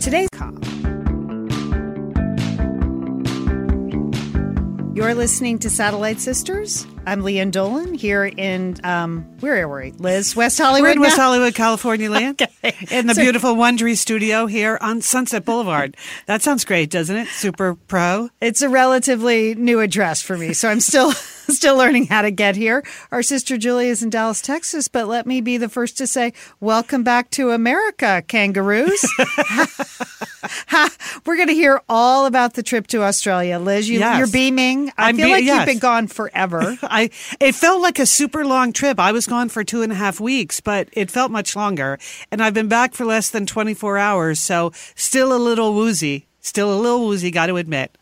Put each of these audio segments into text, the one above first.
Today's call. You're listening to Satellite Sisters. I'm Lian Dolan here in um, where are we? Liz, West Hollywood. We're in West now? Hollywood, California, Lian. Okay. In the So- beautiful Wondery studio here on Sunset Boulevard. That sounds great, doesn't it? Super pro. It's a relatively new address for me, so I'm still still learning how to get here. Our sister Julie is in Dallas, Texas, but let me be the first to say, welcome back to America, kangaroos. We're going to hear all about the trip to Australia. Liz, you, Yes. you're beaming. I I'm feel be- like yes. you've been gone forever. I it felt like a super long trip. I was gone for two and a half weeks, but it felt much longer. And I've been back for less than 24 hours, so still a little woozy. Still a little woozy, got to admit.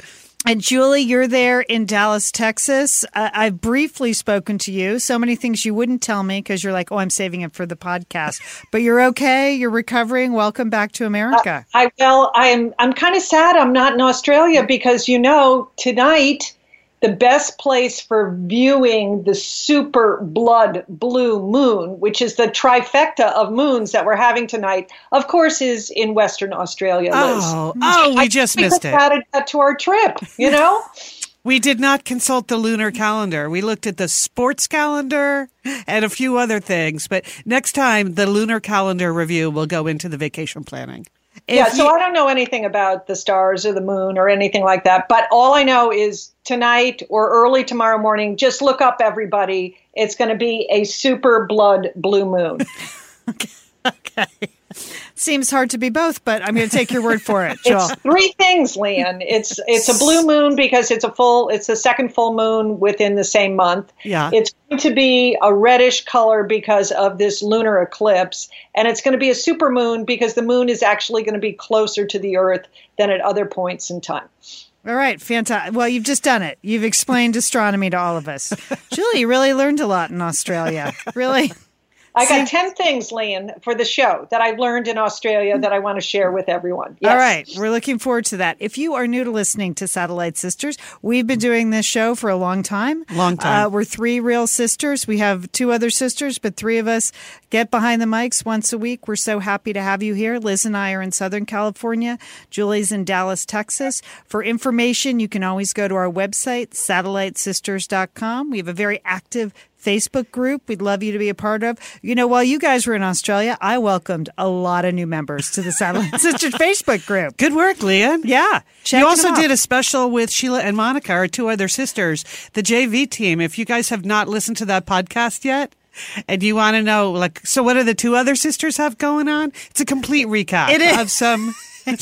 And Julie, you're there in Dallas, Texas. Uh, I've briefly spoken to you. So many things you wouldn't tell me because you're like, oh, I'm saving it for the podcast. But you're okay. You're recovering. Welcome back to America. I well, I'm I'm kind of sad I'm not in Australia because you know tonight the best place for viewing the super blood blue moon, which is the trifecta of moons that we're having tonight, of course, is in Western Australia. Liz. Oh, oh, we just we missed it. added that to our trip. You know. We did not consult the lunar calendar. We looked at the sports calendar and a few other things, but next time the lunar calendar review will go into the vacation planning. Yeah, so you- I don't know anything about the stars or the moon or anything like that. But all I know is tonight or early tomorrow morning, just look up everybody. It's going to be a super blood blue moon. okay. Seems hard to be both, but I'm going to take your word for it, Joel. It's three things, Lian. It's it's a blue moon because it's a full. It's the second full moon within the same month. Yeah. It's going to be a reddish color because of this lunar eclipse, and it's going to be a super moon because the moon is actually going to be closer to the Earth than at other points in time. All right, fantastic. Well, you've just done it. You've explained astronomy to all of us. Julie, you really learned a lot in Australia. Really? I got 10 things, Lian, for the show that I've learned in Australia that I want to share with everyone. Yes. All right. We're looking forward to that. If you are new to listening to Satellite Sisters, we've been doing this show for a long time. Long time. Uh, we're three real sisters. We have two other sisters, but three of us get behind the mics once a week. We're so happy to have you here. Liz and I are in Southern California. Julie's in Dallas, Texas. For information, you can always go to our website, satellitesisters.com. We have a very active Facebook group we'd love you to be a part of. You know, while you guys were in Australia, I welcomed a lot of new members to the Satellite Sisters Facebook group. Good work, Leah. Yeah. check you it also out. did a special with Sheila and Monica, our two other sisters, the JV team. If you guys have not listened to that podcast yet, and you want to know, like, so what do the two other sisters have going on? It's a complete recap It is. of some. Lian,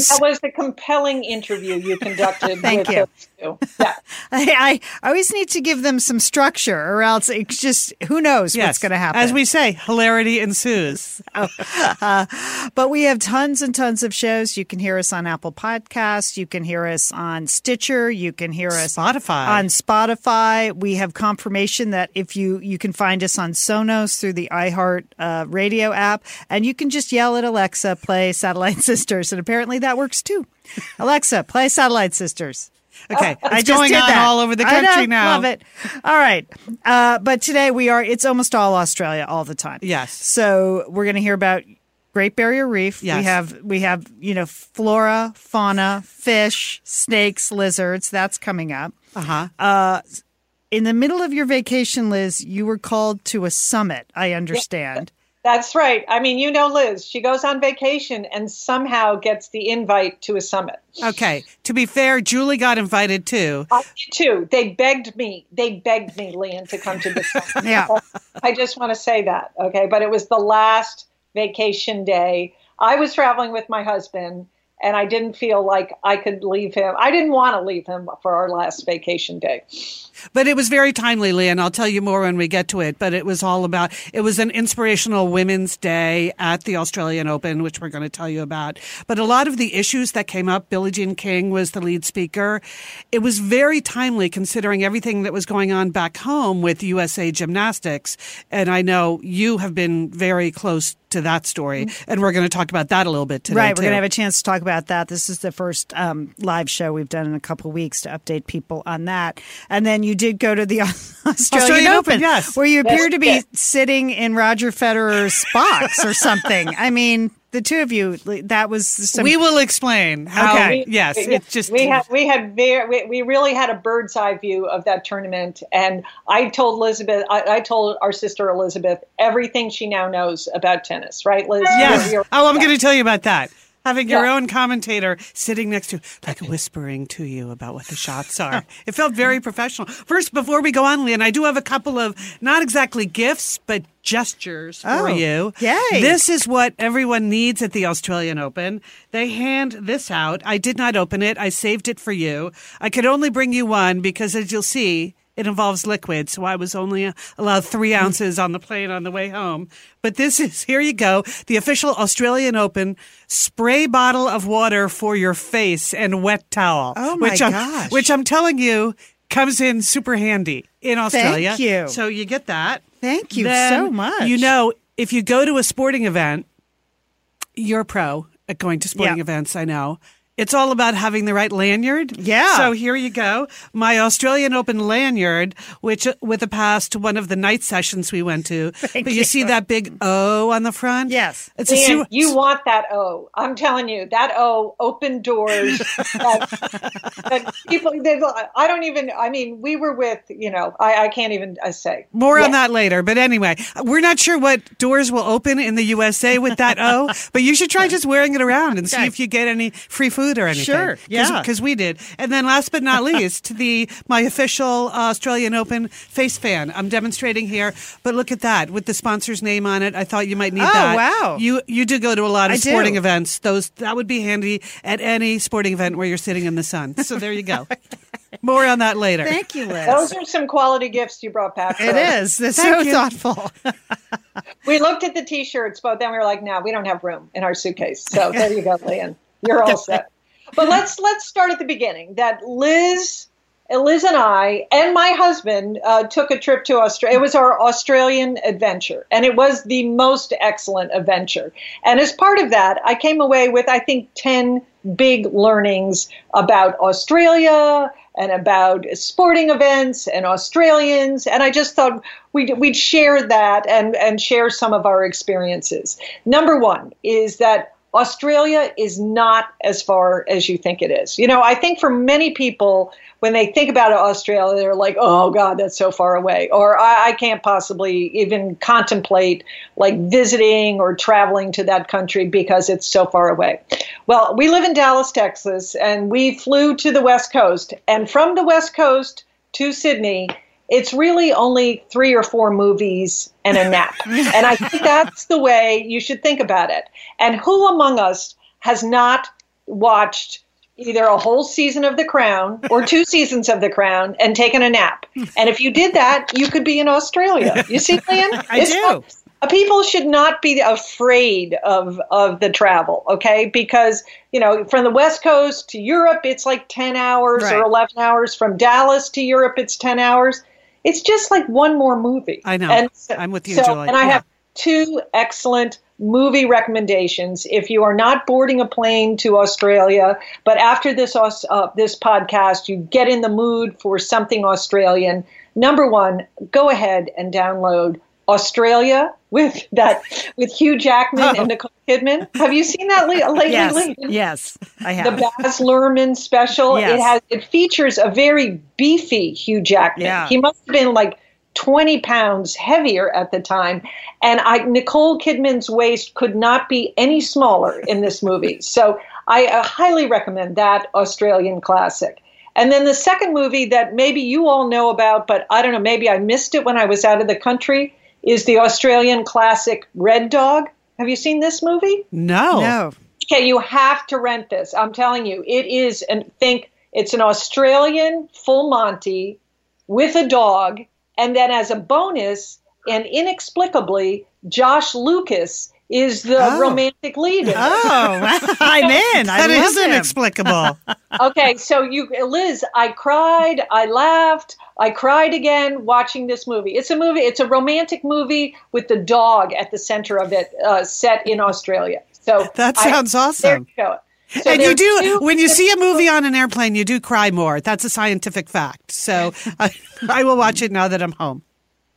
some that was a compelling interview you conducted Thank with you. those two. Yeah. I, I always need to give them some structure, or else it's just who knows yes, what's going to happen. As we say, hilarity ensues. But we have tons and tons of shows. You can hear us on Apple Podcasts. You can hear us on Stitcher. You can hear us Spotify. on Spotify. We have confirmation that if you you can find us on Sonos through the iHeart uh, Radio app, and you can just yell at Alexa, "Play Satellite Sisters," and apparently that works too. Alexa, play Satellite Sisters. Okay, I it's just going did on that. all over the I country know, now. Love it. All right, uh, but today we are. It's almost all Australia all the time. Yes. So we're going to hear about Great Barrier Reef. Yes. We have we have you know flora, fauna, fish, snakes, lizards. That's coming up. Uh huh. Uh In the middle of your vacation, Liz, you were called to a summit. I understand. That's right. I mean, you know Liz. She goes on vacation and somehow gets the invite to a summit. Okay. To be fair, Julie got invited too. I did too. They begged me. They begged me, Lian, to come to the summit. Yeah. I just want to say that, okay? But it was the last vacation day. I was traveling with my husband, and I didn't feel like I could leave him. I didn't want to leave him for our last vacation day. But it was very timely, Lee, and I'll tell you more when we get to it. But it was all about, it was an inspirational Women's Day at the Australian Open, which we're going to tell you about. But a lot of the issues that came up, Billie Jean King was the lead speaker. It was very timely considering everything that was going on back home with USA Gymnastics. And I know you have been very close to that story, and we're going to talk about that a little bit today. Right, we're too. going to have a chance to talk about that. This is the first um, live show we've done in a couple of weeks to update people on that. And then you did go to the Australian, Australian Open, Open, yes. where you appear Yes, to be yes. sitting in Roger Federer's box or something. I mean, the two of you, that was some. we will explain how. Okay. Yes, We- it's just we had we had very we, we really had a bird's eye view of that tournament, and I told Elizabeth, I, I told our sister Elizabeth everything she now knows about tennis. Right, Liz? Yes. You're- you're- Oh, I'm going to tell you about that. Having your Yeah. own commentator sitting next to, like whispering to you about what the shots are. it felt very professional. First, before we go on, Lian, I do have a couple of not exactly gifts, but gestures Oh, for you. yay. This is what everyone needs at the Australian Open. They hand this out. I did not open it. I saved it for you. I could only bring you one because, as you'll see, it involves liquid, so I was only uh, allowed three ounces on the plane on the way home. But this is, here you go, the official Australian Open spray bottle of water for your face and wet towel. Oh, my which I'm, gosh. Which I'm telling you comes in super handy in Australia. Thank you. So you get that. Thank you Then, so much. You know, if you go to a sporting event, you're pro at going to sporting Yeah. events, I know. It's all about having the right lanyard. Yeah. So here you go. My Australian Open lanyard, which uh, with the past one of the night sessions we went to. but you, you. see that big O on the front? Yes. It's a su- you want that O. I'm telling you, that O opened doors. that, that people, they, I don't even, I mean, we were with, you know, I, I can't even I say. More on that later. But anyway, we're not sure what doors will open in the USA with that O, but you should try just wearing it around and see if you get any free food or anything. Sure, yeah. Because we did. And then last but not least, the my official uh, Australian Open face fan. I'm demonstrating here, but look at that with the sponsor's name on it. I thought you might need that. Oh, that. wow. You you do go to a lot of I do. sporting events. Those that would be handy at any sporting event where you're sitting in the sun. So there you go. More on that later. Thank you, Liz. Those are some quality gifts you brought back. It is. it us. is. That's Thank so you. thoughtful. We looked at the t-shirts, but then we were like, no, we don't have room in our suitcase. So there you go, Lian. You're all set. But let's let's start at the beginning. That Liz, Liz and I and my husband uh, took a trip to Australia. It was our Australian adventure, and it was the most excellent adventure. And as part of that, I came away with I think ten big learnings about Australia and about sporting events and Australians. And I just thought we'd, we'd share that and, and share some of our experiences. Number one is that Australia is not as far as you think it is. You know, I think for many people, when they think about Australia, they're like, oh, God, that's so far away. Or I, I can't possibly even contemplate like visiting or traveling to that country because it's so far away. Well, we live in Dallas, Texas, and we flew to the West Coast. And from the West Coast to Sydney, it's really only three or four movies and a nap. and I think that's the way you should think about it. And who among us has not watched either a whole season of The Crown or two seasons of The Crown and taken a nap? And if you did that, you could be in Australia. You see, Lian? I do. not- uh, people should not be afraid of of the travel okay because you know from the west coast to europe it's like 10 hours Right. or 11 hours from dallas to europe it's 10 hours it's just like one more movie I know. and so, I'm with you, so- Julie. and i Yeah. have two excellent movie recommendations if you are not boarding a plane to australia but after this uh, this podcast you get in the mood for something australian number one go ahead and download australia with that with hugh jackman Oh. and nicole kidman have you seen that lately yes. Lee? Yes, I have. the. Baz Luhrmann special. Yes. It has it features a very beefy Hugh Jackman. Yeah. He must have been like 20 pounds heavier at the time. And I Nicole Kidman's waist could not be any smaller in this movie. So I uh, highly recommend that Australian classic. And then the second movie that maybe you all know about, but I don't know, maybe I missed it when I was out of the country, is the Australian classic Red Dog. Have you seen this movie? no. No. Okay, you have to rent this. I'm telling you, it is and think it's an Australian full Monty with a dog, and then as a bonus, and inexplicably, Josh Lucas is the Oh. romantic lead. In. Oh. I'm in. I That love is him. inexplicable. Okay, so you, Liz, I cried, I laughed, I cried again watching this movie. It's a movie. It's a romantic movie with the dog at the center of it, uh, set in Australia. So That I- sounds There awesome. you go. So and you do when you see a movie on an airplane, you do cry more. That's a scientific fact. So I, I will watch it now that I'm home.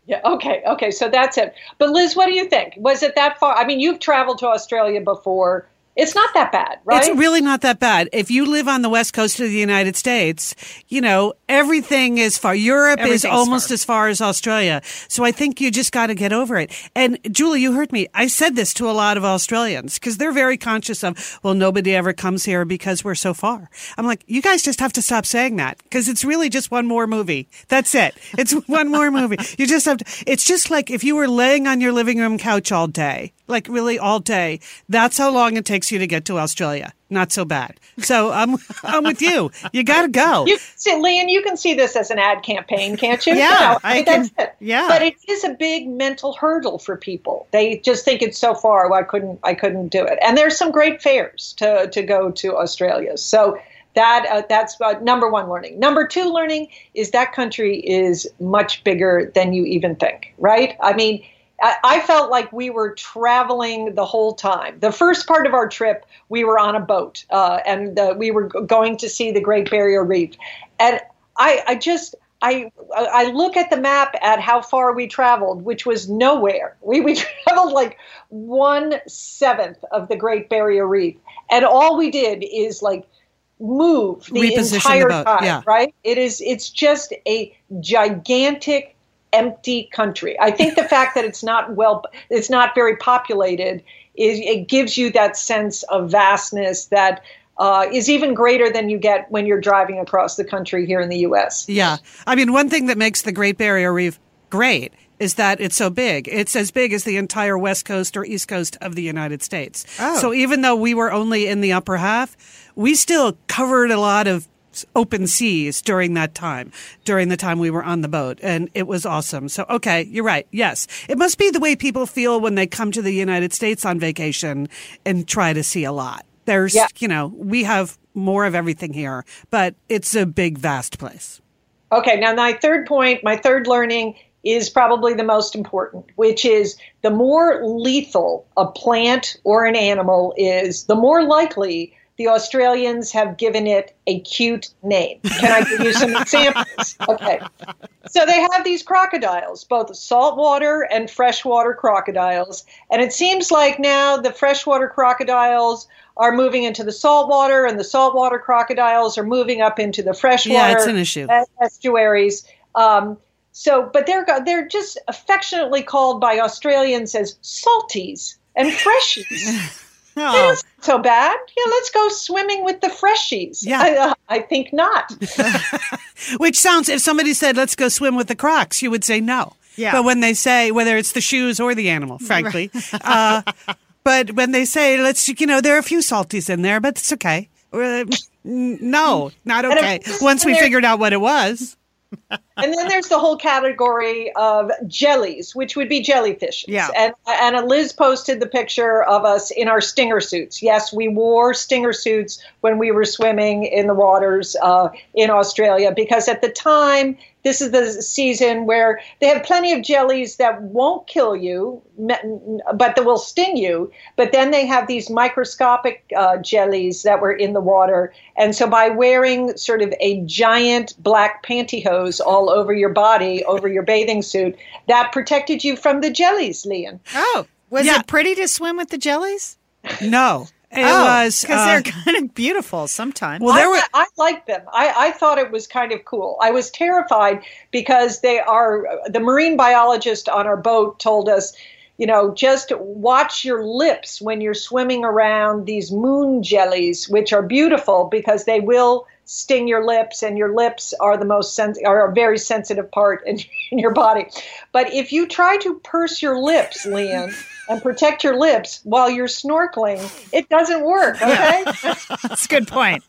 Yeah. Okay. Okay. So that's it. But Liz, what do you think? Was it that far? I mean, you've traveled to Australia before. It's not that bad, right? It's really not that bad. If you live on the west coast of the United States, you know, everything is far. Europe is almost far. as far as Australia. So I think you just got to get over it. And Julie, you heard me. I said this to a lot of Australians because they're very conscious of, well, nobody ever comes here because we're so far. I'm like, you guys just have to stop saying that because it's really just one more movie. That's it. It's one more movie. You just have to, it's just like if you were laying on your living room couch all day like really all day. That's how long it takes you to get to Australia. Not so bad. So I'm I'm with you. You got to go. You see, Lian, you can see this as an ad campaign, can't you? Yeah, I can, it. Yeah, but it is a big mental hurdle for people. They just think it's so far. Well, I couldn't I couldn't do it. And there's some great fares to to go to Australia. So that uh, that's uh, number one learning. Number two learning is that country is much bigger than you even think. Right? I mean I, felt like we were traveling the whole time. The first part of our trip, we were on a boat uh, and uh, we were going to see the Great Barrier Reef. And I, I just, I, I look at the map at how far we traveled, which was nowhere. We, we traveled like one seventh of the Great Barrier Reef. And all we did is like move the Reposition entire the time, yeah. right? It is, it's just a gigantic empty country. I think the fact that it's not well, it's not very populated, is it gives you that sense of vastness that uh, is even greater than you get when you're driving across the country here in the U.S. Yeah, I mean, one thing that makes the Great Barrier Reef great is that it's so big. It's as big as the entire west coast or east coast of the United States. Oh. So even though we were only in the upper half, we still covered a lot of open seas during that time, during the time we were on the boat. And it was awesome. So, okay, you're right. Yes. It must be the way people feel when they come to the United States on vacation and try to see a lot. There's, yeah. you know, we have more of everything here, but it's a big, vast place. Okay. Now, my third point, my third learning is probably the most important, which is the more lethal a plant or an animal is, the more likely the Australians have given it a cute name. Can I give you some examples? Okay. So they have these crocodiles, both saltwater and freshwater crocodiles. And it seems like now the freshwater crocodiles are moving into the saltwater, and the saltwater crocodiles are moving up into the freshwater yeah, it's an issue. estuaries. Um, so, but they're they're just affectionately called by Australians as salties and freshies. Oh. so bad. Yeah, let's go swimming with the freshies. Yeah. I, uh, I think not. Which sounds, if somebody said, let's go swim with the crocs, you would say no. Yeah. But when they say, whether it's the shoes or the animal, frankly, uh, but when they say, let's, you know, there are a few salties in there, but it's okay. No, not okay. Once we figured out what it was and then there's the whole category of jellies, which would be jellyfishes. Yeah. And, and Liz posted the picture of us in our stinger suits. Yes, we wore stinger suits when we were swimming in the waters uh, in Australia because at the time this is the season where they have plenty of jellies that won't kill you, but that will sting you. But then they have these microscopic uh, jellies that were in the water. And so by wearing sort of a giant black pantyhose all over your body, over your bathing suit, that protected you from the jellies, Lian. Oh, was yeah. it pretty to swim with the jellies? No. It oh, was because uh, they're kind of beautiful sometimes. Well, there I, were. I liked them. I, I thought it was kind of cool. I was terrified because they are. The marine biologist on our boat told us, you know, just watch your lips when you're swimming around these moon jellies, which are beautiful because they will sting your lips, and your lips are the most sens- are a very sensitive part in, in your body. But if you try to purse your lips, Lian and protect your lips while you're snorkeling, it doesn't work. Okay, that's a good point.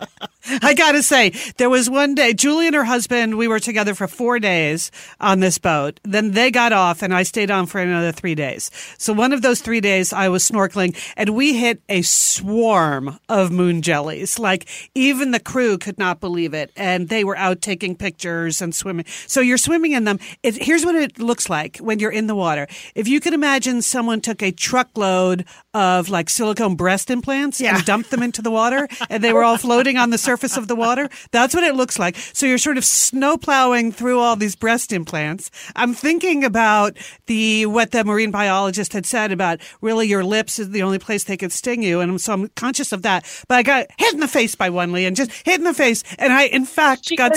I gotta say, there was one day Julie and her husband. We were together for four days on this boat. Then they got off, and I stayed on for another three days. So one of those three days, I was snorkeling, and we hit a swarm of moon jellies. Like even the crew could not believe it, and they were out taking pictures and swimming. So you're swimming in them. It, here's what it looks like when you're in the water. If you could imagine someone took a truckload of like silicone breast implants yeah. and dumped them into the water and they were all floating on the surface of the water. That's what it looks like. So you're sort of snow plowing through all these breast implants. I'm thinking about the, what the marine biologist had said about really your lips is the only place they could sting you. And so I'm conscious of that. But I got hit in the face by one, Lee, and just hit in the face. And I, in fact, she got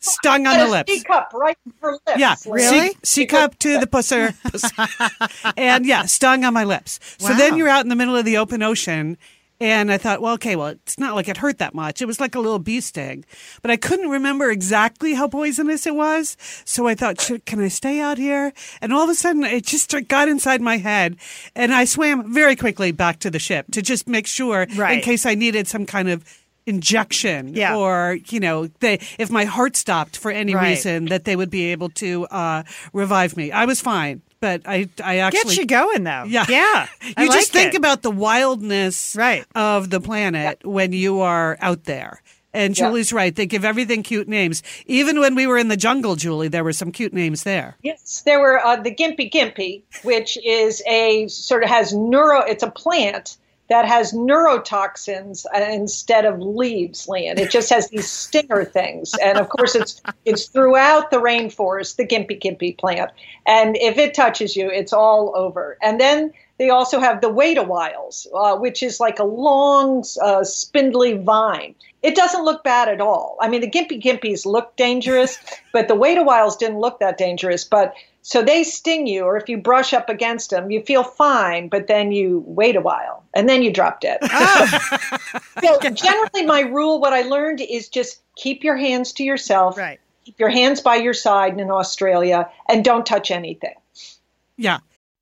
stung on the lips. C cup right in her lips. Yeah, really. C, cup to the pusser, and yeah, stung on my lips. Wow. So then you're out in the middle of the open ocean. And I thought, well, okay, well, it's not like it hurt that much. It was like a little bee sting, but I couldn't remember exactly how poisonous it was. So I thought, can I stay out here? And all of a sudden, it just got inside my head, and I swam very quickly back to the ship to just make sure, right. in case I needed some kind of injection yeah. or you know they if my heart stopped for any right. reason that they would be able to uh, revive me i was fine but i i actually get you going though yeah yeah you just think about the wildness right. of the planet yeah. when you are out there and Julie's yeah. right. They give everything cute names. Even when we were in the jungle, Julie, there were some cute names there. Yes, there were uh, the gimpy gimpy, which is a sort of has neuro. It's a plant that has neurotoxins instead of leaves, Lian. It just has these stinger things. And of course, it's it's throughout the rainforest, the gimpy gimpy plant. And if it touches you, it's all over. And then they also have the Wait-a-Whiles, uh, which is like a long, uh, spindly vine. It doesn't look bad at all. I mean, the gimpy gimpies look dangerous, but the Wait-a-Whiles didn't look that dangerous. But so they sting you, or if you brush up against them, you feel fine, but then you wait a while and then you drop dead. Oh. so generally, my rule, what I learned is just keep your hands to yourself. Right. Keep your hands by your side in Australia and don't touch anything. Yeah.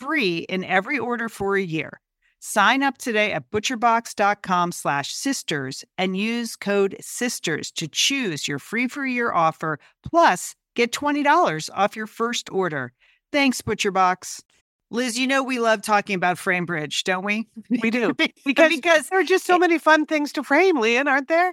free in every order for a year. Sign up today at butcherbox.com slash sisters and use code SISTERS to choose your free for year offer, plus get $20 off your first order. Thanks, ButcherBox. Liz, you know we love talking about FrameBridge, don't we? We do. because, because there are just so many fun things to frame, Lian, aren't there?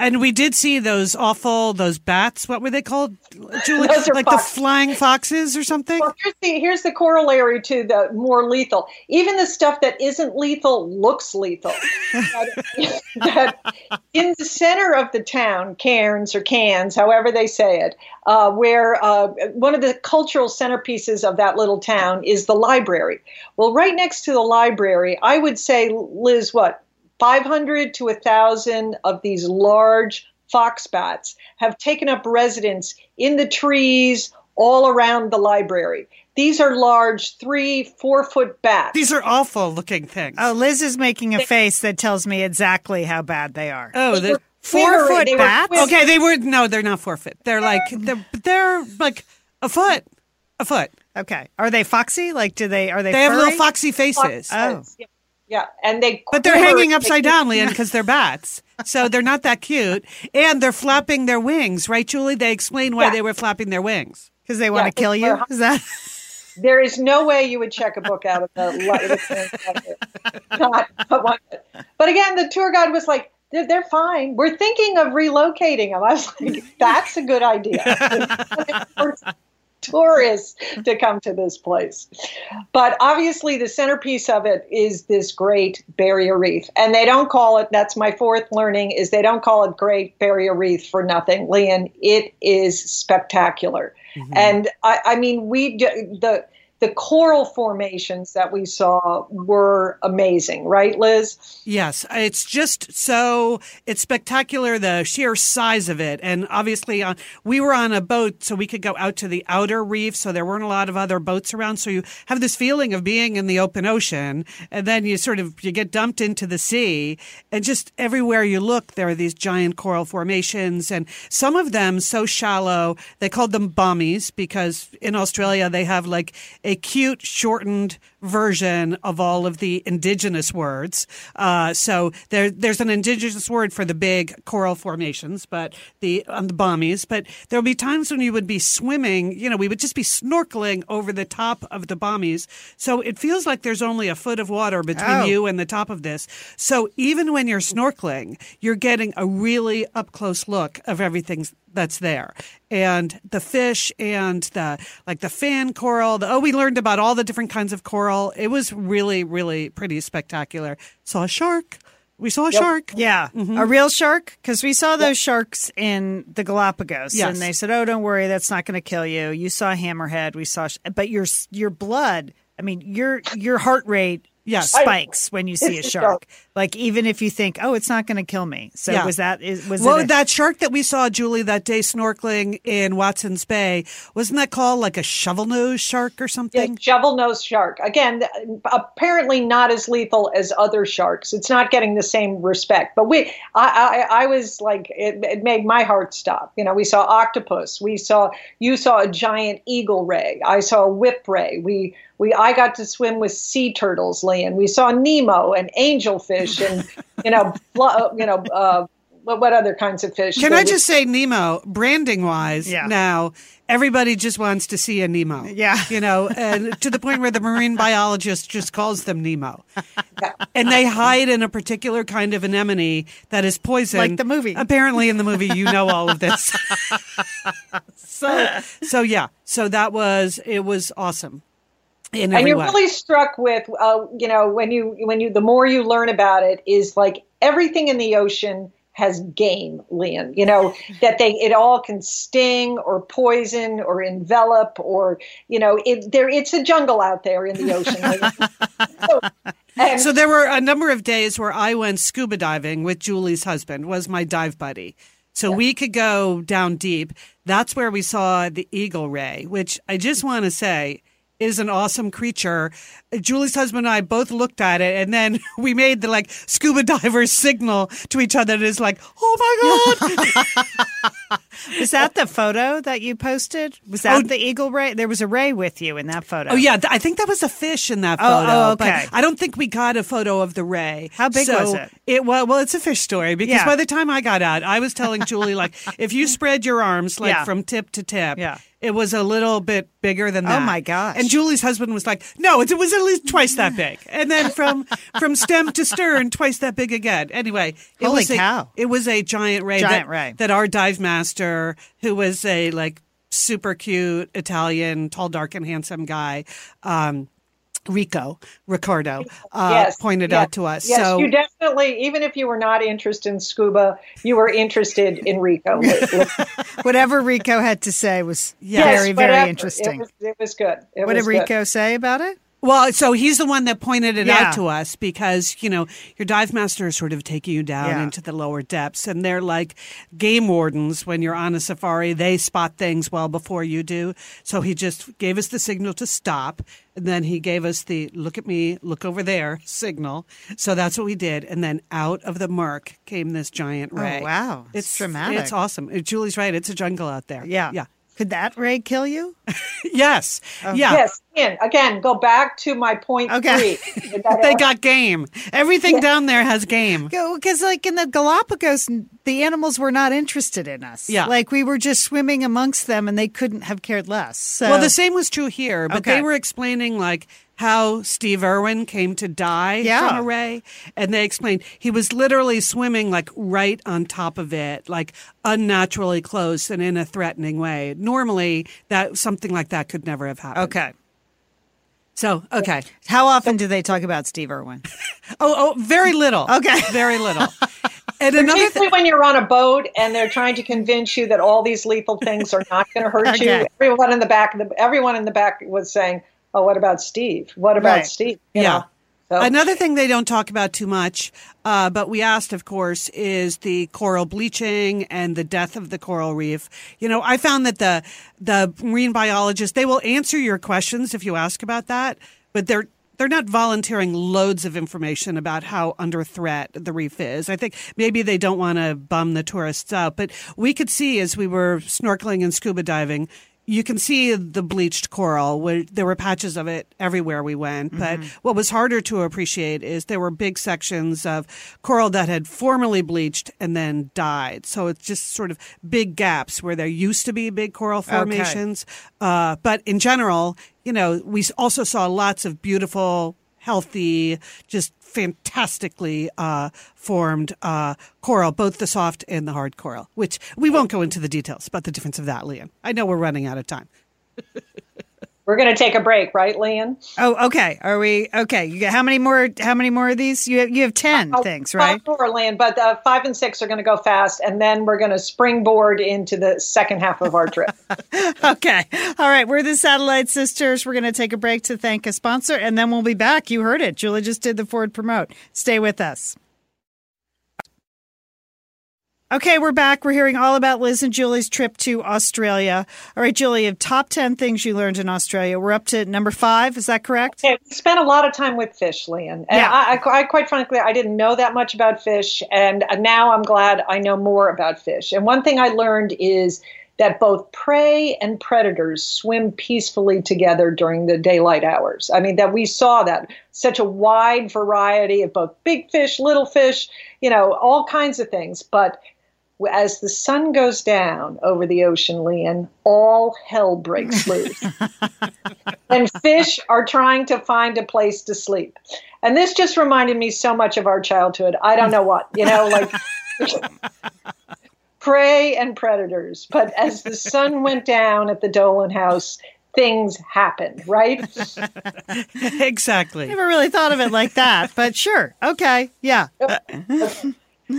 And we did see those awful those bats. What were they called, Julie? like fox. the flying foxes or something. Well, here's the here's the corollary to the more lethal. Even the stuff that isn't lethal looks lethal. that, that in the center of the town, cairns or cans, however they say it, uh, where uh, one of the cultural centerpieces of that little town is the library. Well, right next to the library, I would say, Liz, what 500 to 1,000 of these large fox bats have taken up residence in the trees all around the library. These are large, three, four foot bats. These are awful looking things. Oh, Liz is making a face that tells me exactly how bad they are. Oh, They the four foot bats? okay. They were no, they're not four foot. They're like they're they're like a foot, a foot. Okay. Are they foxy? Like, do they, are they They have little foxy faces. Oh. Yeah. Yeah, and they But they're hanging upside down, Lian, because they're bats. So they're not that cute. And they're flapping their wings, right, Julie? They explain why Yeah. they were flapping their wings. Because they want Yeah, to kill you? Is that? There is no way you would check a book out of the li- not but. But again, the tour guide was like, they're, they're fine. We're thinking of relocating them. I was like, that's a good idea. Tourists to come to this place. But obviously, the centerpiece of it is this great barrier reef. And they don't call it, that's my fourth learning, is they don't call it Great Barrier Reef for nothing. Lian, it is spectacular. Mm-hmm. And I, I mean, we d- the the coral formations that we saw were amazing, right, Liz? Yes, it's just so it's spectacular the sheer size of it, and obviously uh, we were on a boat, so we could go out to the outer reef, so there weren't a lot of other boats around. So you have this feeling of being in the open ocean, and then you sort of you get dumped into the sea, and just everywhere you look, there are these giant coral formations, and some of them so shallow they called them bommies because in Australia they have like cute shortened version of all of the indigenous words. Uh, so there, there's an indigenous word for the big coral formations, but the on the bommies. But there'll be times when you would be swimming. You know, we would just be snorkeling over the top of the bommies. So it feels like there's only a foot of water between Oh. you and the top of this. So even when you're snorkeling, you're getting a really up close look of everything that's there and the fish and the like the fan coral the, oh we learned about all the different kinds of coral it was really really pretty spectacular saw a shark we saw a shark Yeah, Mm-hmm. a real shark. Because we saw those sharks in the Galapagos, Yes. and they said, "Oh, don't worry, that's not going to kill you." You saw hammerhead. We saw, sh- but your your blood. I mean, your your heart rate Yes. spikes when you see a It's a shark. Shark. Like even if you think, "Oh, it's not going to kill me." So Yeah. was that is was well it a- that shark that we saw julie that day snorkeling in watson's bay wasn't that called like a shovel nose shark or something Shovel nose shark. Again, apparently not as lethal as other sharks. It's not getting the same respect. But we, I, I, I was like, it, it made my heart stop. You know, we saw octopus. We saw, you saw a giant eagle ray. I saw a whip ray. We, we, I got to swim with sea turtles, Lian. We saw Nemo and angelfish and, you know, blo- you know, uh, what, what other kinds of fish? can i was- just say nemo branding wise Yeah. now everybody just wants to see a nemo Yeah. you know and to the point where the marine biologist just calls them nemo and they hide in a particular kind of anemone that is poison Like the movie. apparently in the movie you know all of this so so yeah so that was it was awesome in and you're way. really struck with uh, you know when you when you the more you learn about it is like everything in the ocean has game, Lian. You know that they it all can sting or poison or envelop or you know it there. It's a jungle out there in the ocean. so, and, so there were a number of days where I went scuba diving with Julie's husband, was my dive buddy. So yeah. we could go down deep. That's where we saw the eagle ray, which I just want to say is an awesome creature. Julie's husband and I both looked at it, and then we made the like scuba diver signal to each other. It is like, oh my god! is that the photo that you posted? Was that oh, the eagle ray? There was a ray with you in that photo. Oh yeah, I think that was a fish in that oh, oh photo. Oh, okay. I don't think we got a photo of the ray. How big so was it? It well, well, it's a fish story because yeah. by the time I got out, I was telling Julie like, if you spread your arms like yeah. from tip to tip, yeah it was a little bit bigger than that. Oh my gosh! And Julie's husband was like, "No, it, was at least twice that big." And then from from stem to stern, twice that big again. Anyway, it Holy was cow! A, it was a giant ray. Giant that, ray that our dive master, who was a like super cute Italian, tall, dark, and handsome guy. Um, Rico Ricardo uh, yes, pointed yes, out to us. Yes, so you definitely, even if you were not interested in scuba, you were interested in Rico. Whatever Rico had to say was yes, very, whatever. very interesting. It was, it was good. It what was did Rico good. say about it? Well, so he's the one that pointed it yeah. out to us because, you know, your dive master is sort of taking you down yeah. into the lower depths and they're like game wardens when you're on a safari. They spot things well before you do. So he just gave us the signal to stop. And then he gave us the look at me, look over there signal. So that's what we did. And then out of the murk came this giant oh, ray. Oh, wow. It's dramatic. It's awesome. Julie's right. It's a jungle out there. Yeah. Yeah. Could that ray kill you? yes. Oh. Yeah. Yes. And again, go back to my point okay. three. they got game. Everything yeah. down there has game. Because, like in the Galapagos, the animals were not interested in us. Yeah. Like we were just swimming amongst them and they couldn't have cared less. So. Well, the same was true here, but okay. they were explaining, like, how Steve Irwin came to die yeah. from a ray. And they explained he was literally swimming like right on top of it, like unnaturally close and in a threatening way. Normally that something like that could never have happened. Okay. So, okay. How often do they talk about Steve Irwin? oh, oh, very little. Okay. Very little. And Particularly th- when you're on a boat and they're trying to convince you that all these lethal things are not going to hurt okay. you. Everyone in the back, the, everyone in the back was saying, oh, what about Steve? What about right. Steve? You yeah. So. Another thing they don't talk about too much, uh, but we asked, of course, is the coral bleaching and the death of the coral reef. You know, I found that the the marine biologists they will answer your questions if you ask about that, but they're they're not volunteering loads of information about how under threat the reef is. I think maybe they don't want to bum the tourists out, but we could see as we were snorkeling and scuba diving, you can see the bleached coral. Where there were patches of it everywhere we went. But mm-hmm. what was harder to appreciate is there were big sections of coral that had formerly bleached and then died. So it's just sort of big gaps where there used to be big coral formations. Okay. Uh, but in general, you know, we also saw lots of beautiful healthy, just fantastically uh, formed uh, coral, both the soft and the hard coral, which we won't go into the details about the difference of that, Lian. I know we're running out of time. We're going to take a break, right, Lian? Oh, okay. Are we okay? how many more? How many more of these? You have, you have ten uh, things, right? Five more, Lian, but uh, five and six are going to go fast, and then we're going to springboard into the second half of our trip. okay. All right. We're the Satellite Sisters. We're going to take a break to thank a sponsor, and then we'll be back. You heard it. Julie just did the Ford promote. Stay with us. Okay, we're back. We're hearing all about Liz and Julie's trip to Australia. All right, Julie, top 10 things you learned in Australia. We're up to number five. Is that correct? Okay, we spent a lot of time with fish. And yeah. I, I, I, quite frankly, I didn't know that much about fish. And now I'm glad I know more about fish. And one thing I learned is that both prey and predators swim peacefully together during the daylight hours. I mean, that we saw that such a wide variety of both big fish, little fish, you know, all kinds of things. But as the sun goes down over the ocean, Lian, all hell breaks loose. and fish are trying to find a place to sleep. And this just reminded me so much of our childhood. I don't know what, you know, like prey and predators. But as the sun went down at the Dolan house, things happened, right? exactly. Never really thought of it like that, but sure. Okay. Yeah.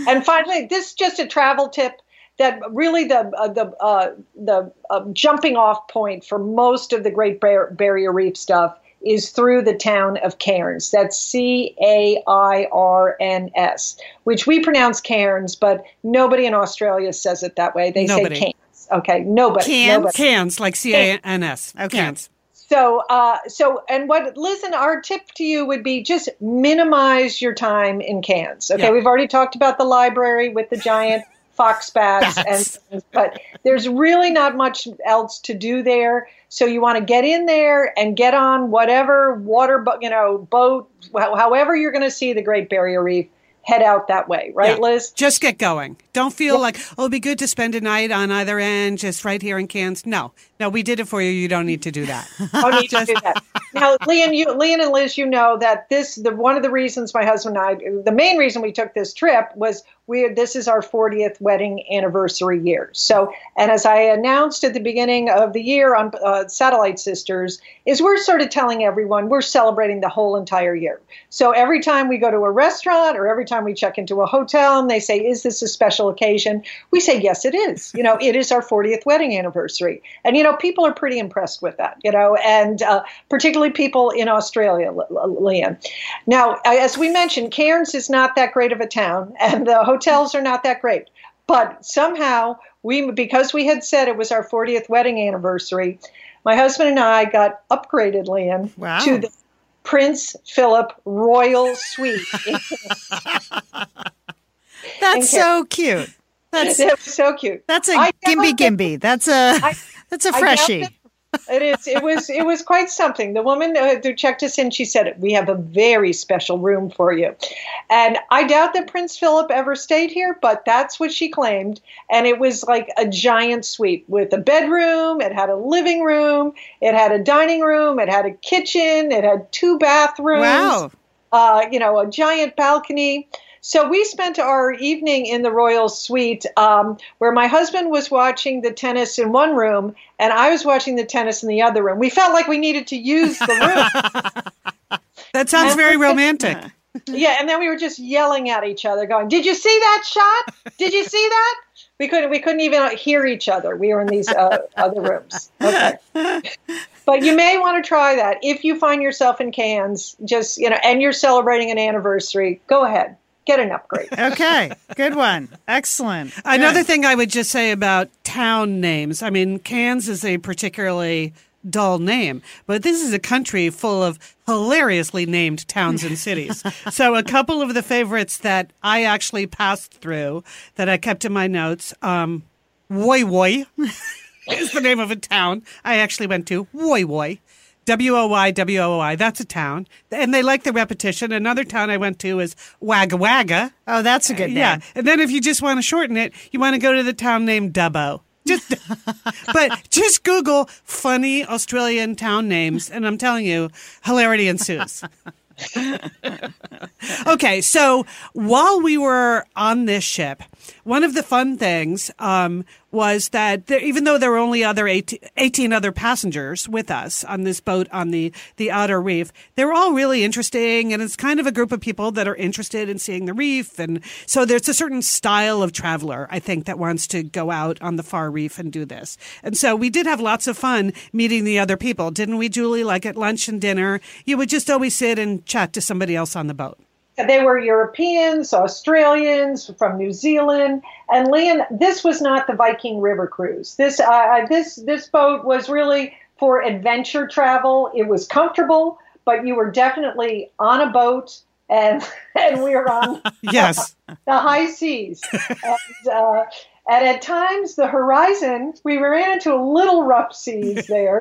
And finally, this is just a travel tip that really the uh, the uh, the uh, jumping off point for most of the Great Bar- Barrier Reef stuff is through the town of Cairns. That's C A I R N S, which we pronounce Cairns, but nobody in Australia says it that way. They Nobody. say Cairns. Okay, nobody. Cairns, nobody. Cans, like C A N S. Okay. Cans. So, uh, so, and what, listen, our tip to you would be just minimize your time in Cairns. Okay, Yeah. we've already talked about the library with the giant fox bats, Bats. and but there's really not much else to do there. So you want to get in there and get on whatever water, bo- you know, boat, however you're going to see the Great Barrier Reef. Head out that way, right, Yeah. Liz? Just get going. Don't feel like, oh, it'd be good to spend a night on either end, just right here in Cairns. No, no, we did it for you. You don't need to do that. don't need to do that. Now, Lian, you, Lian and Liz, you know that this the one of the reasons my husband and I, the main reason we took this trip was we this is our 40th wedding anniversary year. So, and as I announced at the beginning of the year on uh, Satellite Sisters, is we're sort of telling everyone we're celebrating the whole entire year. So every time we go to a restaurant or every time we check into a hotel and they say, "Is this a special occasion?" We say, "Yes, it is." You know, it is our 40th wedding anniversary, and you know, people are pretty impressed with that. You know, and uh, particularly people in Australia, Lian. Now, as we mentioned, Cairns is not that great of a town, and the hotels are not that great. But somehow we, because we had said it was our 40th wedding anniversary, my husband and I got upgraded, Lian, Wow. to the Prince Philip Royal Suite. That's so cute. That's so cute. that's a I gimby gimby. That's a I- that's a freshie. It is. It was. It was quite something. The woman uh, who checked us in, she said, "We have a very special room for you," and I doubt that Prince Philip ever stayed here, but that's what she claimed. And it was like a giant suite with a bedroom. It had a living room. It had a dining room. It had a kitchen. It had two bathrooms Wow. uh, you know, a giant balcony. So we spent our evening in the royal suite um, where my husband was watching the tennis in one room and I was watching the tennis in the other room. We felt like we needed to use the room. That sounds very romantic. yeah, and then we were just yelling at each other, going, "Did you see that shot? Did you see that?" We couldn't. We couldn't even hear each other. We were in these uh, other rooms. Okay. But you may want to try that if you find yourself in Cairns, just you know, and you're celebrating an anniversary. Go ahead, get an upgrade. Okay. Good one. Excellent. Another Good. thing I would just say about town names. I mean, Cairns is a particularly dull name, but this is a country full of hilariously named towns and cities. so a couple of the favorites that I actually passed through that I kept in my notes, um, Woy Woy is the name of a town I actually went to. Woy Woy. W O Y W O Y. That's a town. And they like the repetition. Another town I went to is Wagga Wagga. Oh, that's a good name. Yeah. And then if you just want to shorten it, you want to go to the town named Dubbo. Just, but just Google funny Australian town names, and I'm telling you, hilarity ensues. okay, so while we were on this ship, one of the fun things um, was that there, even though there were only other 18, 18 other passengers with us on this boat on the, the outer reef, they were all really interesting. And it's kind of a group of people that are interested in seeing the reef. And so there's a certain style of traveler, I think, that wants to go out on the far reef and do this. And so we did have lots of fun meeting the other people, didn't we, Julie? Like at lunch and dinner, you would just always sit and chat to somebody else on the boat. They were Europeans, Australians from New Zealand, and Lian. This was not the Viking River cruise. This uh, this this boat was really for adventure travel. It was comfortable, but you were definitely on a boat, and and we were on Yes. the high seas. and, uh, and at times, the horizon, we ran into a little rough seas there.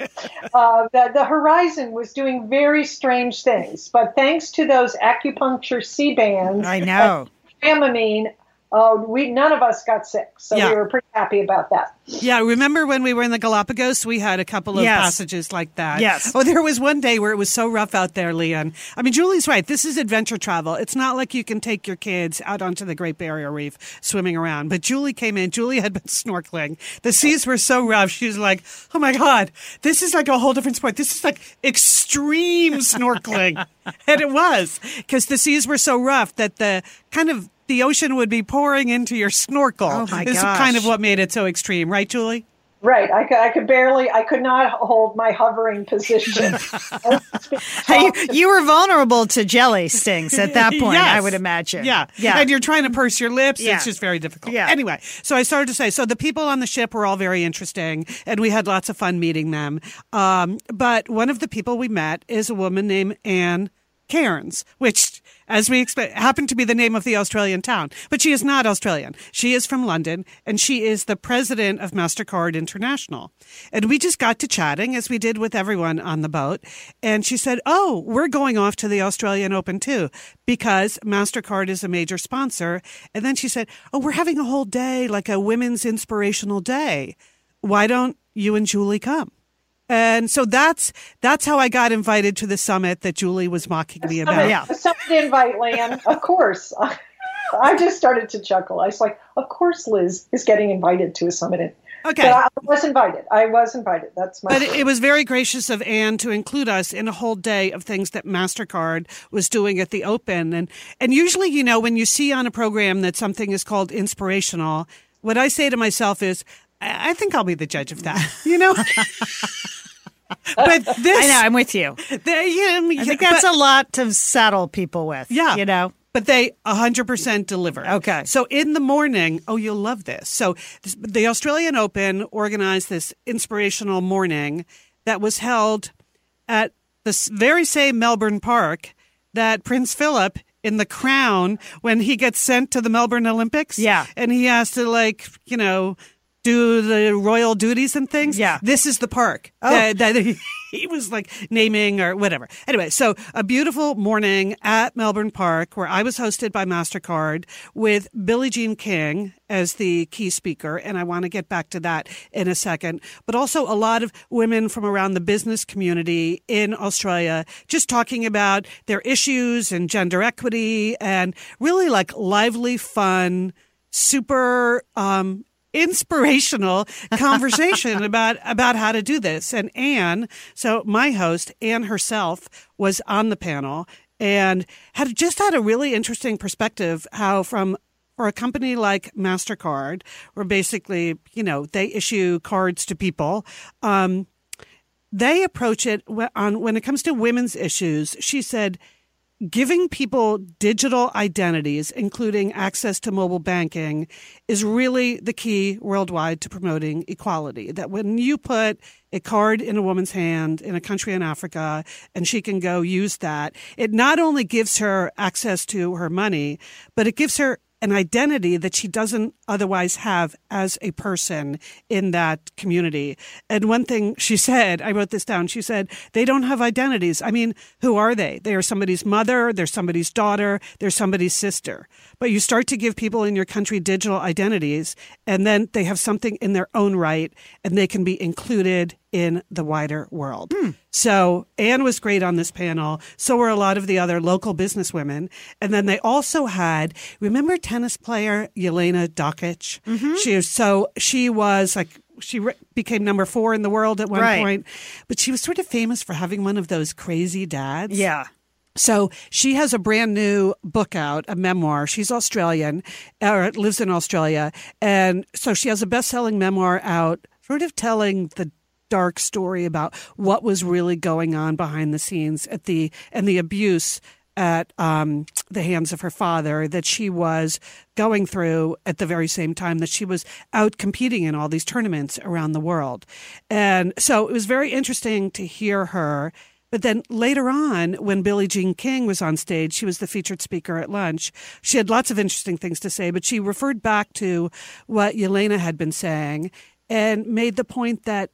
Uh, the, the horizon was doing very strange things. But thanks to those acupuncture sea bands, I know. Dramamine, Oh, we none of us got sick, so Yeah. we were pretty happy about that. Yeah, remember when we were in the Galapagos? We had a couple of Yes. passages like that. Yes. Oh, there was one day where it was so rough out there, Lian. I mean, Julie's right. This is adventure travel. It's not like you can take your kids out onto the Great Barrier Reef swimming around. But Julie came in. Julie had been snorkeling. The seas were so rough. She was like, "Oh my god, this is like a whole different sport. This is like extreme snorkeling." and it was because the seas were so rough that the kind of the ocean would be pouring into your snorkel. Oh, my is gosh. kind of what made it so extreme, right, Julie? Right, I could, I could barely, I could not hold my hovering position. Hey, you, you were vulnerable to jelly stings at that point, Yes. I would imagine. Yeah. Yeah. And you're trying to purse your lips. Yeah. It's just very difficult. Yeah. Anyway, so I started to say, so the people on the ship were all very interesting and we had lots of fun meeting them. Um, but one of the people we met is a woman named Ann Cairns, which, as we expect, happened to be the name of the Australian town. But she is not Australian. She is from London and she is the president of MasterCard International. And we just got to chatting as we did with everyone on the boat. And she said, Oh, we're going off to the Australian Open too, because MasterCard is a major sponsor. And then she said, Oh, we're having a whole day, like a women's inspirational day. Why don't you and Julie come? And so that's that's how I got invited to the summit that Julie was mocking me about. Yeah. Somebody invite Lian, of course. I just started to chuckle. I was like, of course Liz is getting invited to a summit. Okay. But I was invited. I was invited. That's my. But it, it was very gracious of Ann to include us in a whole day of things that Mastercard was doing at the Open, and and usually, you know, when you see on a program that something is called inspirational, what I say to myself is, I, I think I'll be the judge of that, you know. but this, I know, I'm with you. the, yeah, I think that's a lot to saddle people with. Yeah. You know? But they 100% deliver. Okay. So in the morning, oh, you'll love this. So this, the Australian Open organized this inspirational morning that was held at the very same Melbourne Park that Prince Philip in The Crown, when he gets sent to the Melbourne Olympics. Yeah. And he has to, like, you know, do the royal duties and things. Yeah. This is the park Oh. that, that he, he was like naming or whatever. Anyway, so a beautiful morning at Melbourne Park where I was hosted by MasterCard with Billie Jean King as the key speaker. And I want to get back to that in a second. But also a lot of women from around the business community in Australia just talking about their issues and gender equity and really like lively, fun, super um, inspirational conversation about about how to do this. And Ann, so my host, Ann herself, was on the panel and had just had a really interesting perspective how from for a company like MasterCard, where basically, you know, they issue cards to people, um, they approach it on when it comes to women's issues. She said, giving people digital identities, including access to mobile banking, is really the key worldwide to promoting equality. That when you put a card in a woman's hand in a country in Africa and she can go use that, it not only gives her access to her money, but it gives her an identity that she doesn't otherwise have as a person in that community. And one thing she said, I wrote this down, she said, they don't have identities. I mean, who are they? They are somebody's mother, they're somebody's daughter, they're somebody's sister. But you start to give people in your country digital identities, and then they have something in their own right, and they can be included in the wider world. Hmm. So Ann was great on this panel. So were a lot of the other local business women. And then they also had, remember tennis player Jelena Dokic? Mm-hmm. She was so, she was like, she re- became number four in the world at one Right. point, but she was sort of famous for having one of those crazy dads. Yeah. So she has a brand new book out, a memoir. She's Australian, or lives in Australia, and so she has a best-selling memoir out, sort of telling the dark story about what was really going on behind the scenes at the and the abuse at um, the hands of her father that she was going through at the very same time that she was out competing in all these tournaments around the world. And so it was very interesting to hear her. But then later on, when Billie Jean King was on stage, she was the featured speaker at lunch. She had lots of interesting things to say, but she referred back to what Jelena had been saying and made the point that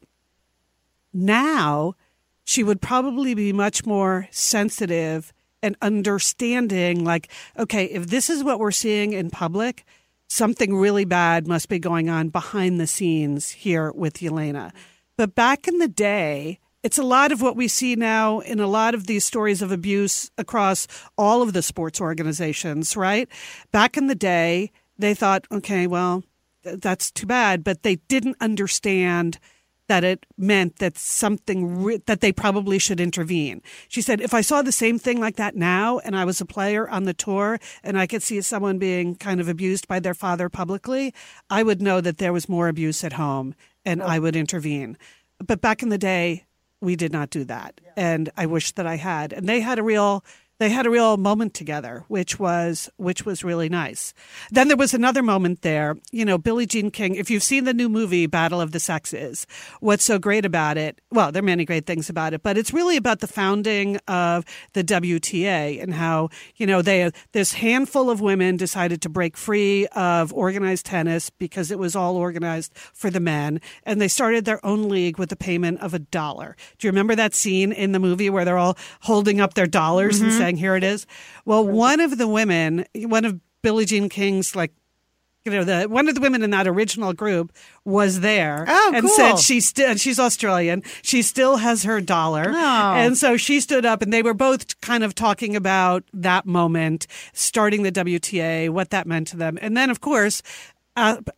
now she would probably be much more sensitive and understanding like okay if this is what we're seeing in public something really bad must be going on behind the scenes here with Jelena. But back in the day, it's a lot of what we see now in a lot of these stories of abuse across all of the sports organizations, right? Back in the day, they thought, okay, well, that's too bad, but they didn't understand that it meant that something re- that they probably should intervene. She said, if I saw the same thing like that now and I was a player on the tour and I could see someone being kind of abused by their father publicly, I would know that there was more abuse at home and I would intervene. But back in the day, we did not do that. And I wish that I had. And they had a real they had a real moment together, which was which was really nice. Then there was another moment there. You know, Billie Jean King. If you've seen the new movie Battle of the Sexes, what's so great about it? Well, there are many great things about it, but it's really about the founding of the WTA and how you know they this handful of women decided to break free of organized tennis because it was all organized for the men, and they started their own league with the payment of a dollar. Do you remember that scene in the movie where they're all holding up their dollars mm-hmm. and saying? Saying, here it is. Well, one of the women, one of Billie Jean King's like you know, the one of the women in that original group was there oh, and cool. said she still she's Australian. She still has her dollar. Oh. And so she stood up and they were both kind of talking about that moment, starting the WTA, what that meant to them. And then of course,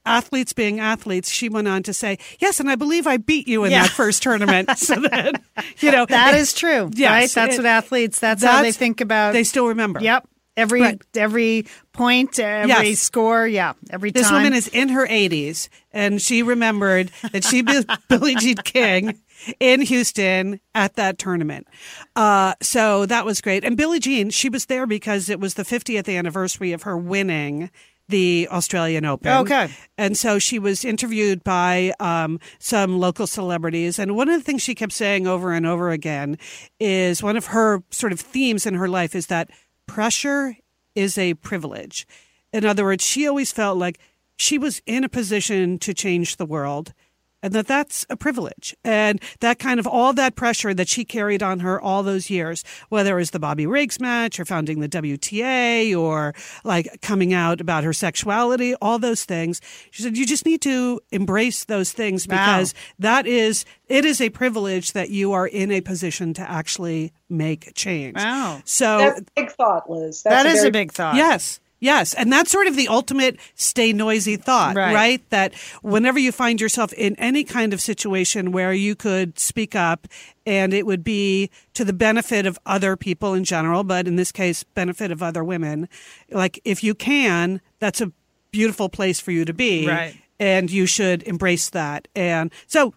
athletes being athletes, she went on to say, "Yes, and I believe I beat you in yeah. that first tournament." so then, you know, that is true. Yes, right? That's it, what athletes. That's, that's, how they think about. They still remember. Yep. Every right. every point, every yes. score, yeah, every this time. woman is in her 80s, and she remembered that she beat Billie Jean King in Houston at that tournament. Uh, so that was great. And Billie Jean, she was there because it was the 50th anniversary of her winning the Australian Open. Okay. And so she was interviewed by um, some local celebrities. And one of the things she kept saying over and over again is one of her sort of themes in her life is that pressure is a privilege. In other words, she always felt like she was in a position to change the world and that that's a privilege. And that kind of all that pressure that she carried on her all those years, whether it was the Bobby Riggs match or founding the WTA or like coming out about her sexuality, all those things. She said, you just need to embrace those things because wow. that is, it is a privilege that you are in a position to actually make change. Wow. So that's a big thought, Liz. That's that a is very- a big thought. Yes. Yes, and that's sort of the ultimate stay noisy thought, right. right. That whenever you find yourself in any kind of situation where you could speak up and it would be to the benefit of other people in general, but in this case, benefit of other women, like if you can, that's a beautiful place for you to be. Right. And you should embrace that. And so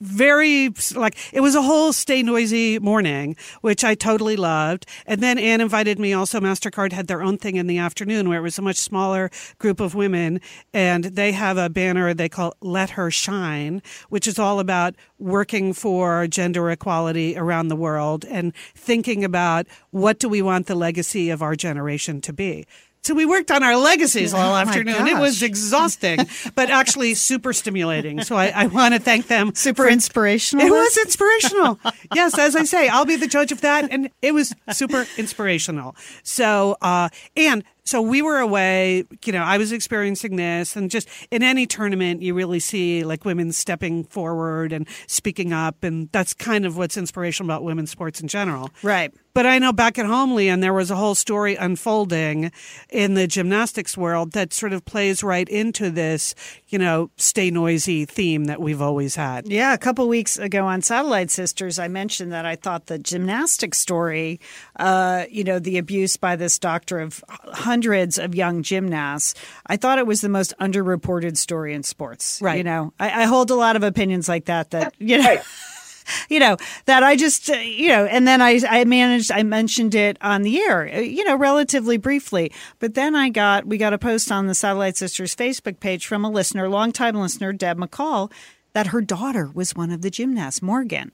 very like it was a whole stay noisy morning, which I totally loved. And then Ann invited me. Also, Mastercard had their own thing in the afternoon where it was a much smaller group of women, and they have a banner they call "Let Her Shine," which is all about working for gender equality around the world and thinking about what do we want the legacy of our generation to be. So we worked on our legacies all oh afternoon. It was exhausting, but actually super stimulating. So I, I want to thank them. Super for, inspirational. It was inspirational. yes, as I say, I'll be the judge of that, and it was super inspirational. So, uh, and so we were away, you know, I was experiencing this and just in any tournament, you really see like women stepping forward and speaking up. And that's kind of what's inspirational about women's sports in general. Right. But I know back at home, Lian, there was a whole story unfolding in the gymnastics world that sort of plays right into this, you know, stay noisy theme that we've always had. Yeah. A couple weeks ago on Satellite Sisters, I mentioned that I thought the gymnastics story, uh, you know, the abuse by this doctor of hundreds of young gymnasts. I thought it was the most underreported story in sports. Right. You know, I, I hold a lot of opinions like that. That you know. Right. you know that I just uh, you know, and then I I managed I mentioned it on the air, uh, you know, relatively briefly. But then I got we got a post on the Satellite Sisters Facebook page from a listener, longtime listener, Deb McCaul, that her daughter was one of the gymnasts, Morgan.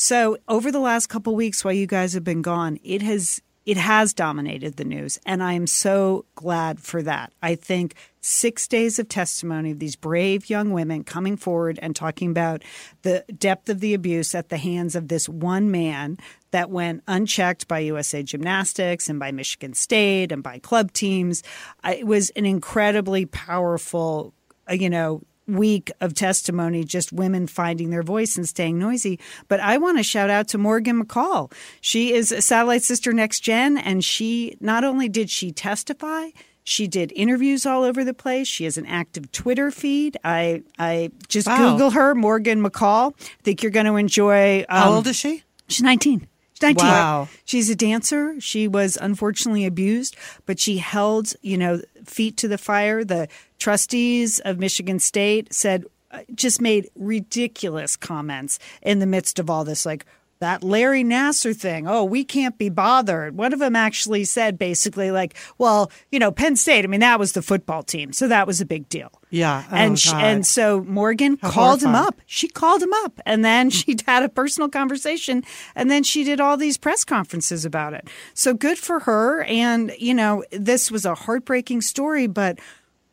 So over the last couple weeks while you guys have been gone, it has it has dominated the news, and I am so glad for that. I think six days of testimony of these brave young women coming forward and talking about the depth of the abuse at the hands of this one man that went unchecked by USA Gymnastics and by Michigan State and by club teams. It was an incredibly powerful, uh, you know, week of testimony, just women finding their voice and staying noisy. But I want to shout out to Morgan McCaul. She is a satellite sister next gen, and she not only did she testify, she did interviews all over the place. She has an active Twitter feed. I I just Wow. Google her, Morgan McCaul. I think you're going to enjoy. Um, How old is she? She's 19. She's 19. Wow. She's a dancer. She was unfortunately abused, but she held, you know, feet to the fire. The trustees of Michigan State said, uh, just made ridiculous comments in the midst of all this, like, that Larry Nassar thing. Oh, we can't be bothered. One of them actually said basically, like, well, you know, Penn State, I mean, that was the football team. So that was a big deal. Yeah. Oh, and sh God. and so Morgan How called him up. She called him up, and then she had a personal conversation, and then she did all these press conferences about it. So good for her. And you know, this was a heartbreaking story, but.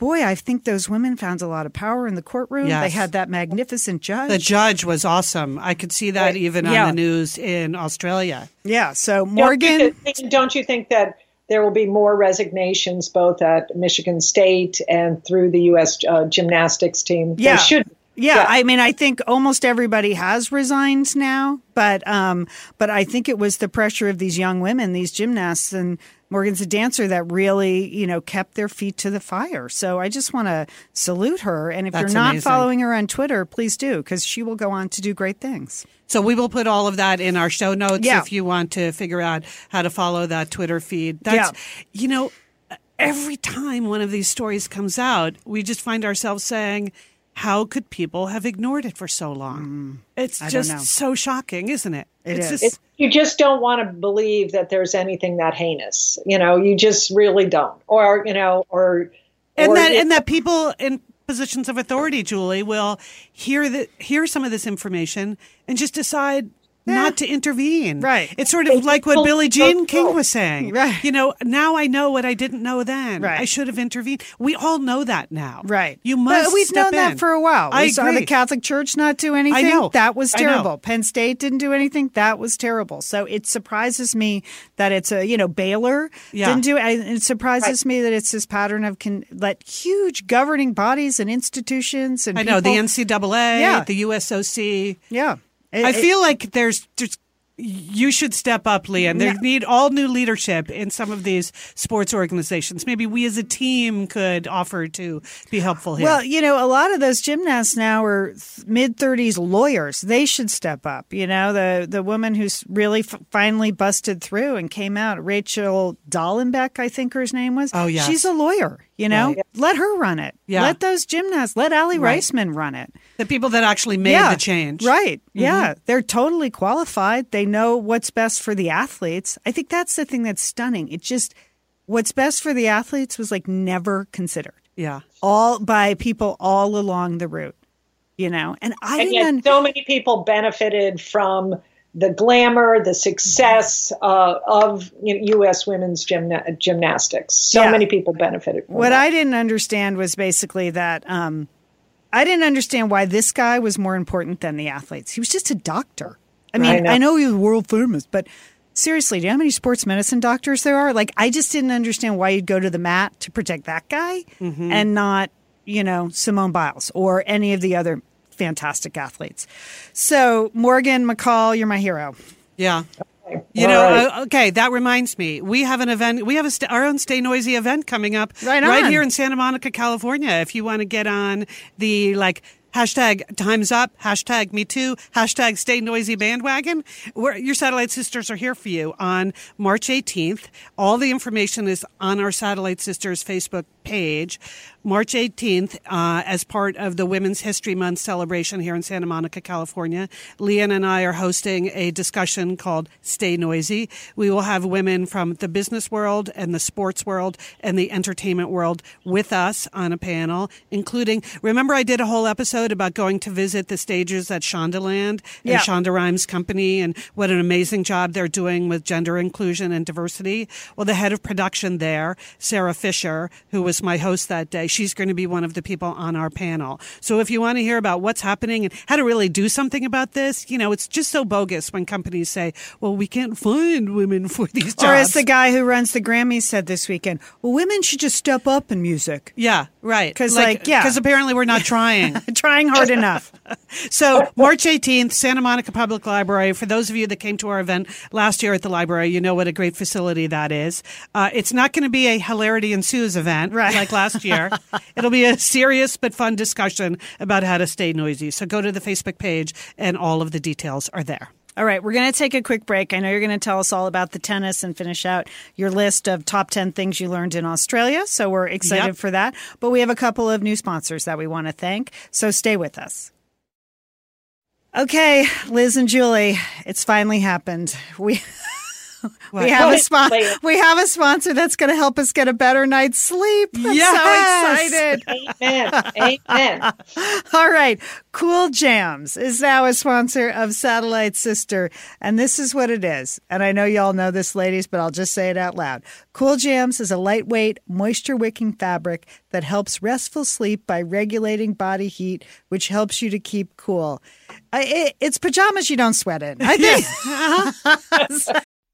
Boy, I think those women found a lot of power in the courtroom. They had that magnificent judge. The judge was awesome. I could see that even Yeah. on the news in Australia. yeah. So Don't you Morgan, don't you think that there will be more resignations both at Michigan State and through the U.S. Uh, gymnastics team? There Yeah. should. Yeah, Yeah. I mean, I think almost everybody has resigned now, but um, but I think it was the pressure of these young women, these gymnasts, and Morgan's a dancer that really, you know, kept their feet to the fire. So I just want to salute her, and if That's you're not amazing. following her on Twitter, please do because she will go on to do great things. So we will put all of that in our show notes Yeah. if you want to figure out how to follow that Twitter feed. That's you know, every time one of these stories comes out, we just find ourselves saying, how could people have ignored it for so long? It's Mm. I just so shocking, isn't it? It it's is. Just, It, you just don't want to believe that there's anything that heinous. You know, you just really don't. Or you know, or and or that it- and that people in positions of authority, Julie, will hear that hear some of this information and just decide not to intervene. Right. It's sort of like what people Billie Jean King was saying. Right. You know, now I know what I didn't know then. Right. I should have intervened. We all know that now. Right. You must. But we've known that for a while. We I saw the. Catholic Church not do anything. I know. That was terrible. Penn State didn't do anything. That was terrible. So it surprises me that it's a, you know, Baylor Yeah. didn't do it. It surprises me that it's this pattern of can let huge governing bodies and institutions and I know the NCAA, Yeah. the USOC. Yeah. It- I it- feel like there's just you should step up, Lian. They Yeah. need all new leadership in some of these sports organizations. Maybe we as a team could offer to be helpful here. Well, you know, a lot of those gymnasts now are mid thirties lawyers. They should step up. You know, the the woman who's really f- finally busted through and came out, Rachel Dallenbeck, I think her name was. Oh, yeah. she's a lawyer. You know, Right. let her run it. Yeah. let those gymnasts, let Aly Right. Raisman run it. the people that actually made yeah, the change. Right. Yeah. Mm-hmm. They're totally qualified. They know what's best for the athletes. I think that's the thing that's stunning. It just, what's best for the athletes was like never considered Yeah. all by people all along the route, you know. And I and didn't. yet so many people benefited from the glamour, the success uh, of U.S. women's gymna- gymnastics. So Yeah. many people benefited. From what that. I didn't understand was basically that um, I didn't understand why this guy was more important than the athletes. He was just a doctor. I mean, I know. I know he was world famous, but seriously, do you know how many sports medicine doctors there are? Like, I just didn't understand why you'd go to the mat to protect that guy Mm-hmm. and not, you know, Simone Biles or any of the other fantastic athletes. So, Morgan McCaul, you're my hero. Yeah. You All know, right. uh, okay, that reminds me. We have an event. We have a st- our own Stay Noisy event coming up Right right here in Santa Monica, California. If you want to get on the like hashtag Times Up, hashtag Me Too, hashtag Stay Noisy bandwagon, we're, your satellite sisters are here for you on March 18th. All the information is on our satellite sisters Facebook page. March 18th, uh, as part of the Women's History Month celebration here in Santa Monica, California, Lian and I are hosting a discussion called Stay Noisy. We will have women from the business world and the sports world and the entertainment world with us on a panel, including, remember I did a whole episode about going to visit the stages at Shondaland and Yeah. Shonda Rhimes company and what an amazing job they're doing with gender inclusion and diversity. Well, the head of production there, Sarah Fisher, who was my host that day, she's going to be one of the people on our panel. So if you want to hear about what's happening and how to really do something about this, you know, it's just so bogus when companies say, well, we can't find women for these jobs. Or as the guy who runs the Grammys said this weekend, well, women should just step up in music. yeah, right. 'Cause, like, yeah. Because apparently we're not trying. Trying hard enough. So March 18th, Santa Monica Public Library. For those of you that came to our event last year at the library, you know what a great facility that is. Uh, it's not going to be a hilarity ensues event Right. like last year. It'll be a serious but fun discussion about how to stay noisy. So go to the Facebook page and all of the details are there. All right, we're going to take a quick break. I know you're going to tell us all about the tennis and finish out your list of top 10 things you learned in Australia. So we're excited Yep. for that. But we have a couple of new sponsors that we want to thank. So stay with us. Okay, Liz and Julie, it's finally happened. We we have a Wait, spon- we have a sponsor that's going to help us get a better night's sleep. I'm Yes. so excited. Amen. Amen. All right. Cool Jams is now a sponsor of Satellite Sister. And this is what it is. And I know y'all know this, ladies, but I'll just say it out loud. Cool Jams is a lightweight, moisture wicking fabric that helps restful sleep by regulating body heat, which helps you to keep cool. I, it, it's pajamas you don't sweat in. I think. Uh-huh.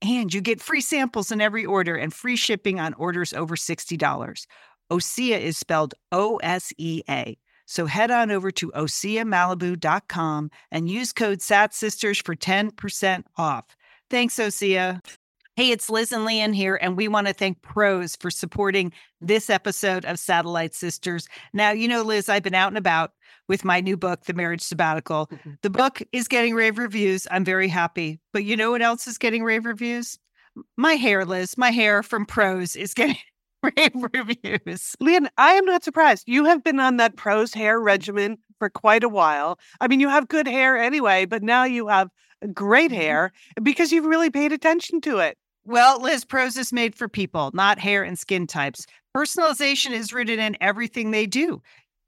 And you get free samples in every order and free shipping on orders over $60. Osea is spelled O S E A. So head on over to OseaMalibu.com and use code SATSisters for 10% off. Thanks, Osea. Hey, it's Liz and Lian here, and we want to thank Prose for supporting this episode of Satellite Sisters. Now, you know, Liz, I've been out and about with my new book, The Marriage Sabbatical. Mm-hmm. The book is getting rave reviews. I'm very happy. But you know what else is getting rave reviews? My hair, Liz, my hair from Prose is getting rave mm. reviews. Lian, I am not surprised. You have been on that Prose hair regimen for quite a while. I mean, you have good hair anyway, but now you have great mm-hmm. hair because you've really paid attention to it. Well, Liz, Prose is made for people, not hair and skin types. Personalization is rooted in everything they do.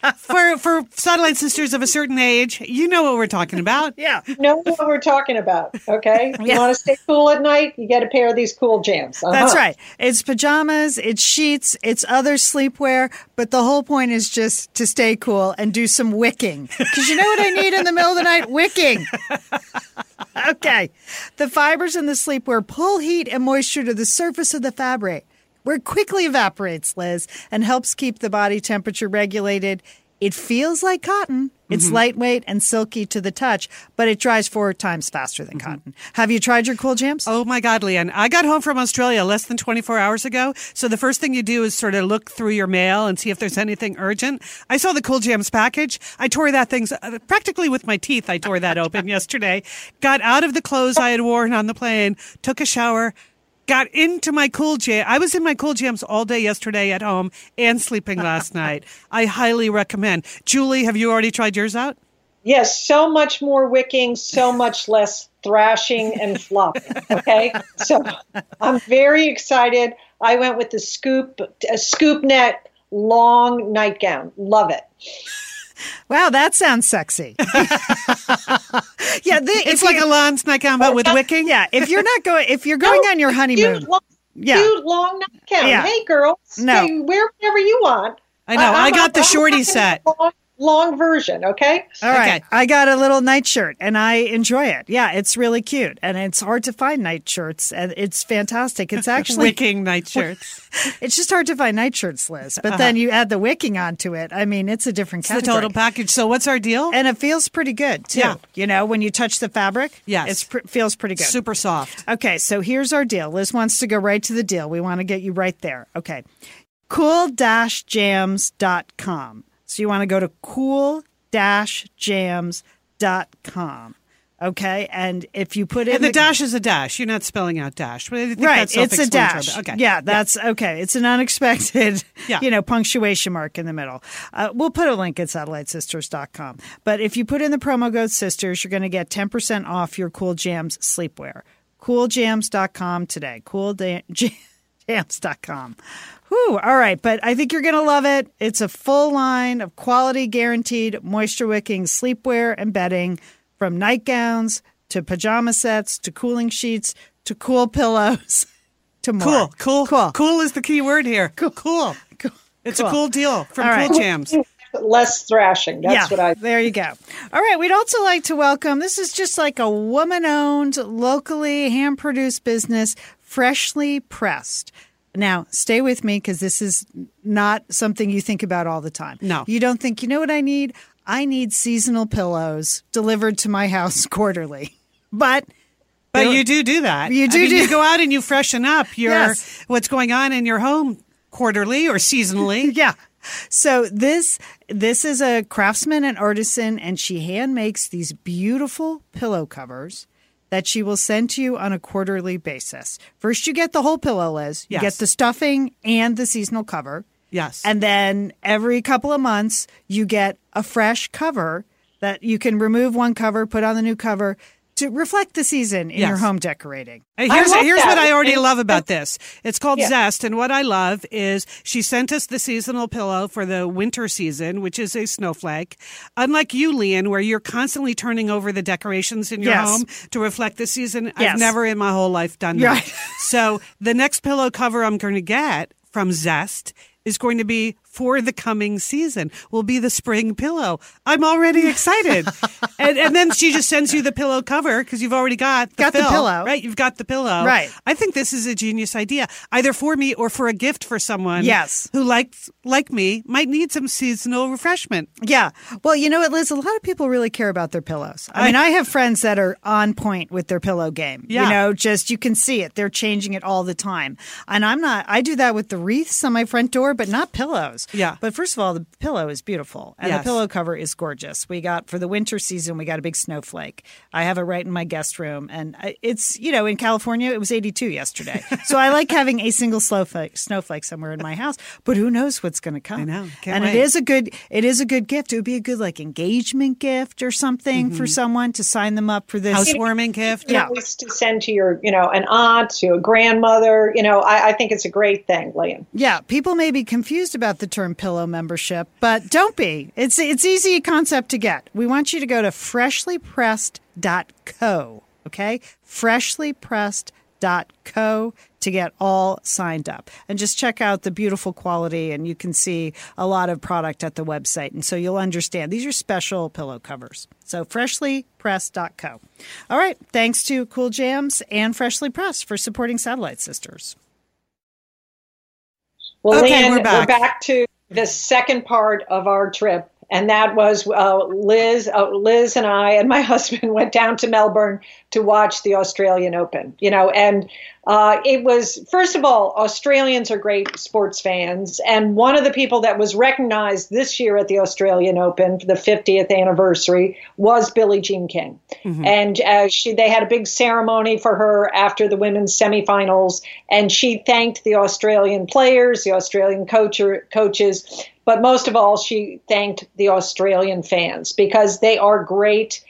for for satellite sisters of a certain age, you know what we're talking about. Yeah, know what we're talking about. Okay, you yeah. want to stay cool at night, you get a pair of these cool jams. Uh-huh. That's right. It's pajamas, it's sheets, it's other sleepwear, but the whole point is just to stay cool and do some wicking. Because you know what I need in the middle of the night? Wicking. okay, the fibers in the sleepwear pull heat and moisture to the surface of the fabric where it quickly evaporates, Liz, and helps keep the body temperature regulated. It feels like cotton. It's mm-hmm. lightweight and silky to the touch, but it dries four times faster than mm-hmm. cotton. Have you tried your cool jams? Oh my God, Lian. I got home from Australia less than 24 hours ago. So the first thing you do is sort of look through your mail and see if there's anything urgent. I saw the cool jams package. I tore that thing uh, practically with my teeth. I tore that open yesterday. Got out of the clothes I had worn on the plane, took a shower, got into my cool jam. I was in my cool jams all day yesterday at home and sleeping last night. I highly recommend. Julie, have you already tried yours out? Yes, so much more wicking, so much less thrashing and flopping. Okay, so I'm very excited. I went with the scoop, a scoop net long nightgown. Love it. Wow, that sounds sexy. yeah, the, it's like a lawn nightgown, but oh, with wicking. Yeah, if you're not going, if you're going no, on your honeymoon, cute long, yeah, cute long nightgown. Yeah. Hey, girls, no, hey, wear whatever you want. I know. I, I got the shorty set. Long, long version, okay? All right. Okay. I got a little nightshirt and I enjoy it. Yeah, it's really cute. And it's hard to find nightshirts and it's fantastic. It's actually wicking nightshirts. it's just hard to find nightshirts, Liz. But uh-huh. then you add the wicking onto it. I mean, it's a different it's category. the total package. So what's our deal? And it feels pretty good too. Yeah. You know, when you touch the fabric, yes. it pr- feels pretty good. Super soft. Okay, so here's our deal. Liz wants to go right to the deal. We want to get you right there. Okay. Cool-jams.com. So you want to go to cool jams.com. Okay, and if you put in and the, the, dash is a dash, you're not spelling out dash. right, it's a dash. Okay, yeah, that's yeah. okay. It's an unexpected, yeah. you know, punctuation mark in the middle. Uh, we'll put a link at satellitesisters.com. But if you put in the promo code sisters, you're going to get 10% off your Cool Jams sleepwear. CoolJams.com today. CoolJams.com. Whew, all right, but I think you're going to love it. It's a full line of quality guaranteed moisture wicking sleepwear and bedding from nightgowns to pajama sets to cooling sheets to cool pillows to more. Cool, cool, cool. Cool is the key word here. Cool, cool. cool. It's cool. a cool deal from all Cool right. Jams. Less thrashing. That's yeah, what I. There you go. All right. We'd also like to welcome. This is just like a woman-owned, locally hand-produced business, freshly pressed. Now, stay with me because this is not something you think about all the time. No. You don't think, you know what I need? I need seasonal pillows delivered to my house quarterly. But but you do do that. You do, I mean, do. You go out and you freshen up your yes. what's going on in your home quarterly or seasonally. yeah. So this this is a craftsman and artisan, and she hand makes these beautiful pillow covers that she will send to you on a quarterly basis. First, you get the whole pillow, Liz. You yes. get the stuffing and the seasonal cover. Yes. And then every couple of months, you get a fresh cover that you can remove one cover, put on the new cover to reflect the season in Yes. your home decorating. Here's, here's that. what I already love about this. It's called Yeah. Zest, and what I love is she sent us the seasonal pillow for the winter season, which is a snowflake. Unlike you, Lian, where you're constantly turning over the decorations in your Yes. home to reflect the season, I've never in my whole life done that. Right. so the next pillow cover I'm going to get from Zest is going to be for the coming season. Will be the spring pillow. I'm already excited. and, and then she just sends you the pillow cover because you've already got the Got the pillow. right? You've got the pillow. Right. I think this is a genius idea, either for me or for a gift for someone. Yes. Who likes like me might need some seasonal refreshment. Yeah. Well, you know what, Liz? A lot of people really care about their pillows. I, mean, I have friends that are on point with their pillow game. Yeah. You know, just you can see it. They're changing it all the time. And I'm not, I do that with the wreaths on my front door, but not pillows. Yeah. But first of all, the pillow is beautiful and Yes. the pillow cover is gorgeous. We got, for the winter season, we got a big snowflake. I have it right in my guest room. And it's, you know, in California, it was 82 yesterday. so I like having a single snowflake, snowflake somewhere in my house, but who knows what's going to come. I know. Can't and wait. it is a good it is a good gift. It would be a good like engagement gift or something for mm-hmm. someone to sign them up for this. Housewarming gift. Yeah. Nice to send to your, you know, an aunt, to a grandmother. You know, I, I think it's a great thing, Lian. Yeah, people may be confused about the term pillow membership, but don't be. It's it's easy concept to get. We want you to go to freshlypressed.co, okay? freshlypressed.co to get all signed up. And just check out the beautiful quality and you can see a lot of product at the website and so you'll understand. These are special pillow covers. So freshlypressed.co. All right, thanks to Cool Jams and Freshly Pressed for supporting Satellite Sisters. Well, Okay, Lian, we're back. to the second part of our trip, and that was uh, Liz. Uh, Liz and I and my husband went down to Melbourne to watch the Australian Open. You know, and uh, it was first of all, Australians are great sports fans, and one of the people that was recognized this year at the Australian Open for the 50th anniversary was Billie Jean King, and uh, she they had a big ceremony for her after the women's semifinals, and she thanked the Australian players, the Australian coach, coaches, but most of all, she thanked the Australian fans because they are great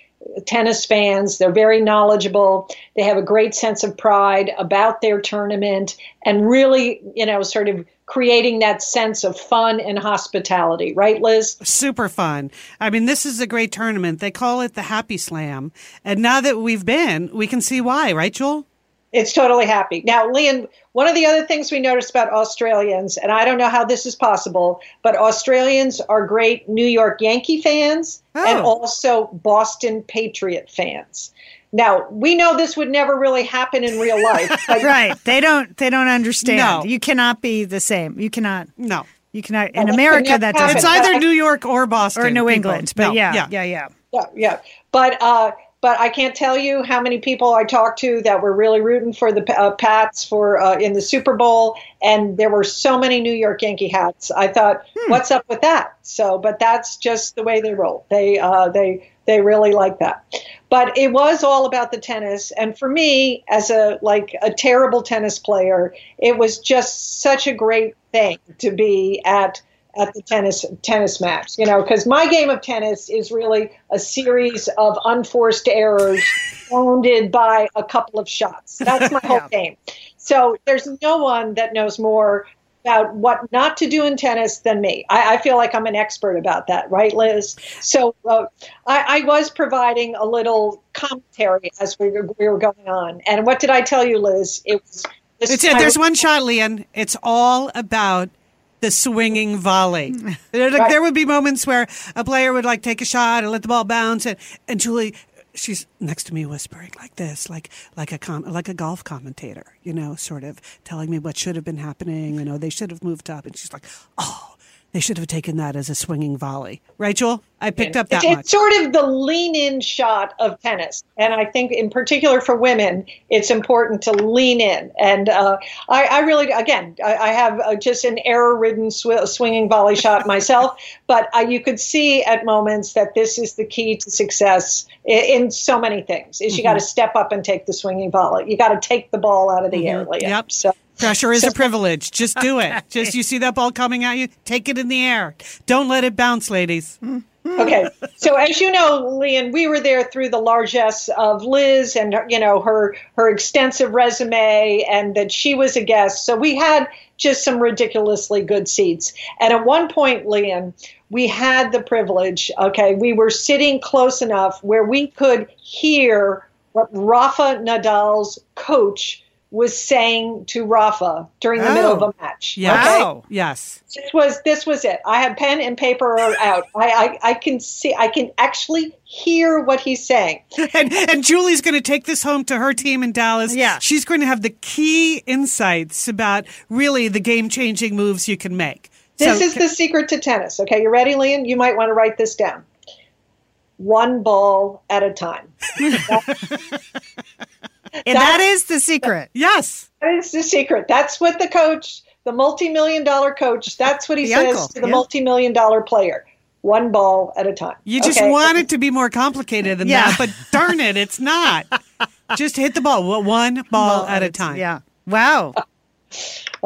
tennis fans. They're very knowledgeable. They have a great sense of pride about their tournament and really, you know, sort of creating that sense of fun and hospitality. Right, Liz? Super fun. I mean, this is a great tournament. They call it the Happy Slam. And now that we've been, we can see why, right, Joel? It's totally happy. Now, Lian, one of the other things we noticed about Australians, and I don't know how this is possible, but Australians are great New York Yankee fans and Oh. also Boston Patriot fans. Now, we know this would never really happen in real life. But right. They don't they don't understand. No. You cannot be the same. You cannot No. you cannot in that America could that doesn't It's either New York or Boston. or New people. England. But No, yeah, yeah. yeah, yeah. yeah, yeah. But uh, but I can't tell you how many people I talked to that were really rooting for the uh, Pats for uh, in the Super Bowl, and there were so many New York Yankee hats. I thought, what's up with that? So, but that's just the way they roll. They uh, they they really like that. But it was all about the tennis, and for me, as a like a terrible tennis player, it was just such a great thing to be at at the tennis tennis match. You know, because my game of tennis is really a series of unforced errors, founded by a couple of shots. That's my whole game. So there's no one that knows more about what not to do in tennis than me. I, I feel like I'm an expert about that, right, Liz? So uh, I, I was providing a little commentary as we were, we were going on. And what did I tell you, Liz? It was. There's one shot, Lian. It's all about the swinging volley. There, like, Right. there would be moments where a player would like take a shot and let the ball bounce, and, and Julie, she's next to me whispering like this, like like a com- like a golf commentator, you know, sort of telling me what should have been happening. You know, they should have moved up, and she's like, oh, they should have taken that as a swinging volley, Rachel, I picked up that it's, much. it's sort of the lean in shot of tennis. And I think, in particular for women, it's important to lean in. And uh, I, I really, again, I, I have uh, just an error ridden sw- swinging volley shot myself, but uh, you could see at moments that this is the key to success in, in so many things is you got to step up and take the swinging volley. You got to take the ball out of the air, Leah. Yep. So Pressure is a privilege. Just do it. Just you see that ball coming at you, take it in the air. Don't let it bounce, ladies. okay. So as you know, Lian, we were there through the largesse of Liz and you know her her extensive resume and that she was a guest. So we had just some ridiculously good seats. And at one point, Lian, we had the privilege, okay, we were sitting close enough where we could hear what Rafa Nadal's coach was saying to Rafa during the oh, middle of a oh. match. Yes. Okay? Yes. This was this was it. I had pen and paper out. I, I, I can see I can actually hear what he's saying. And and Julie's gonna take this home to her team in Dallas. Yeah. She's going to have the key insights about really the game changing moves you can make. This so, is the secret to tennis. Okay, you ready, Lian? You might want to write this down. One ball at a time. and that is the secret. Yes. That is the secret. That's what the coach, the multi million dollar coach, that's what he the says uncle. to the yeah. multi million dollar player. One ball at a time. You just okay. want it to be more complicated than yeah. that, but darn it, it's not. just hit the ball one ball, ball at a time. Yeah. Wow. okay.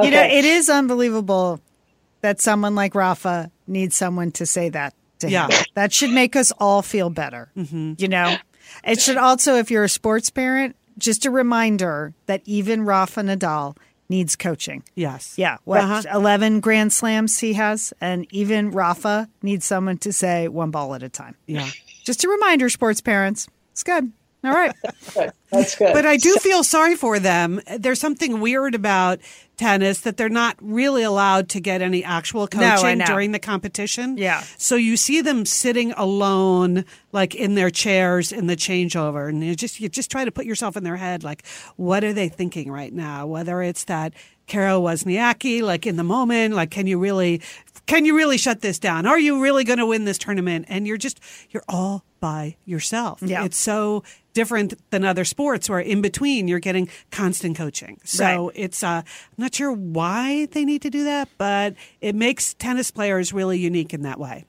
You know, it is unbelievable that someone like Rafa needs someone to say that to yeah. him. That should make us all feel better. Mm-hmm. You know, it should also, if you're a sports parent, just a reminder that even Rafa Nadal needs coaching. Yes. Yeah. What, uh-huh. 11 Grand Slams he has, and even Rafa needs someone to say one ball at a time. Yeah. Just a reminder, sports parents. It's good. All right. That's good. But I do feel sorry for them. There's something weird about tennis that they're not really allowed to get any actual coaching no, during the competition. Yeah. So you see them sitting alone, like in their chairs in the changeover, and you just you just try to put yourself in their head, like what are they thinking right now? Whether it's that Carol Wozniacki, like in the moment, like can you really can you really shut this down? Are you really going to win this tournament? And you're just you're all by yourself. Yeah. It's so different than other sports where in between you're getting constant coaching. So right. it's, uh, I'm not sure why they need to do that, but it makes tennis players really unique in that way.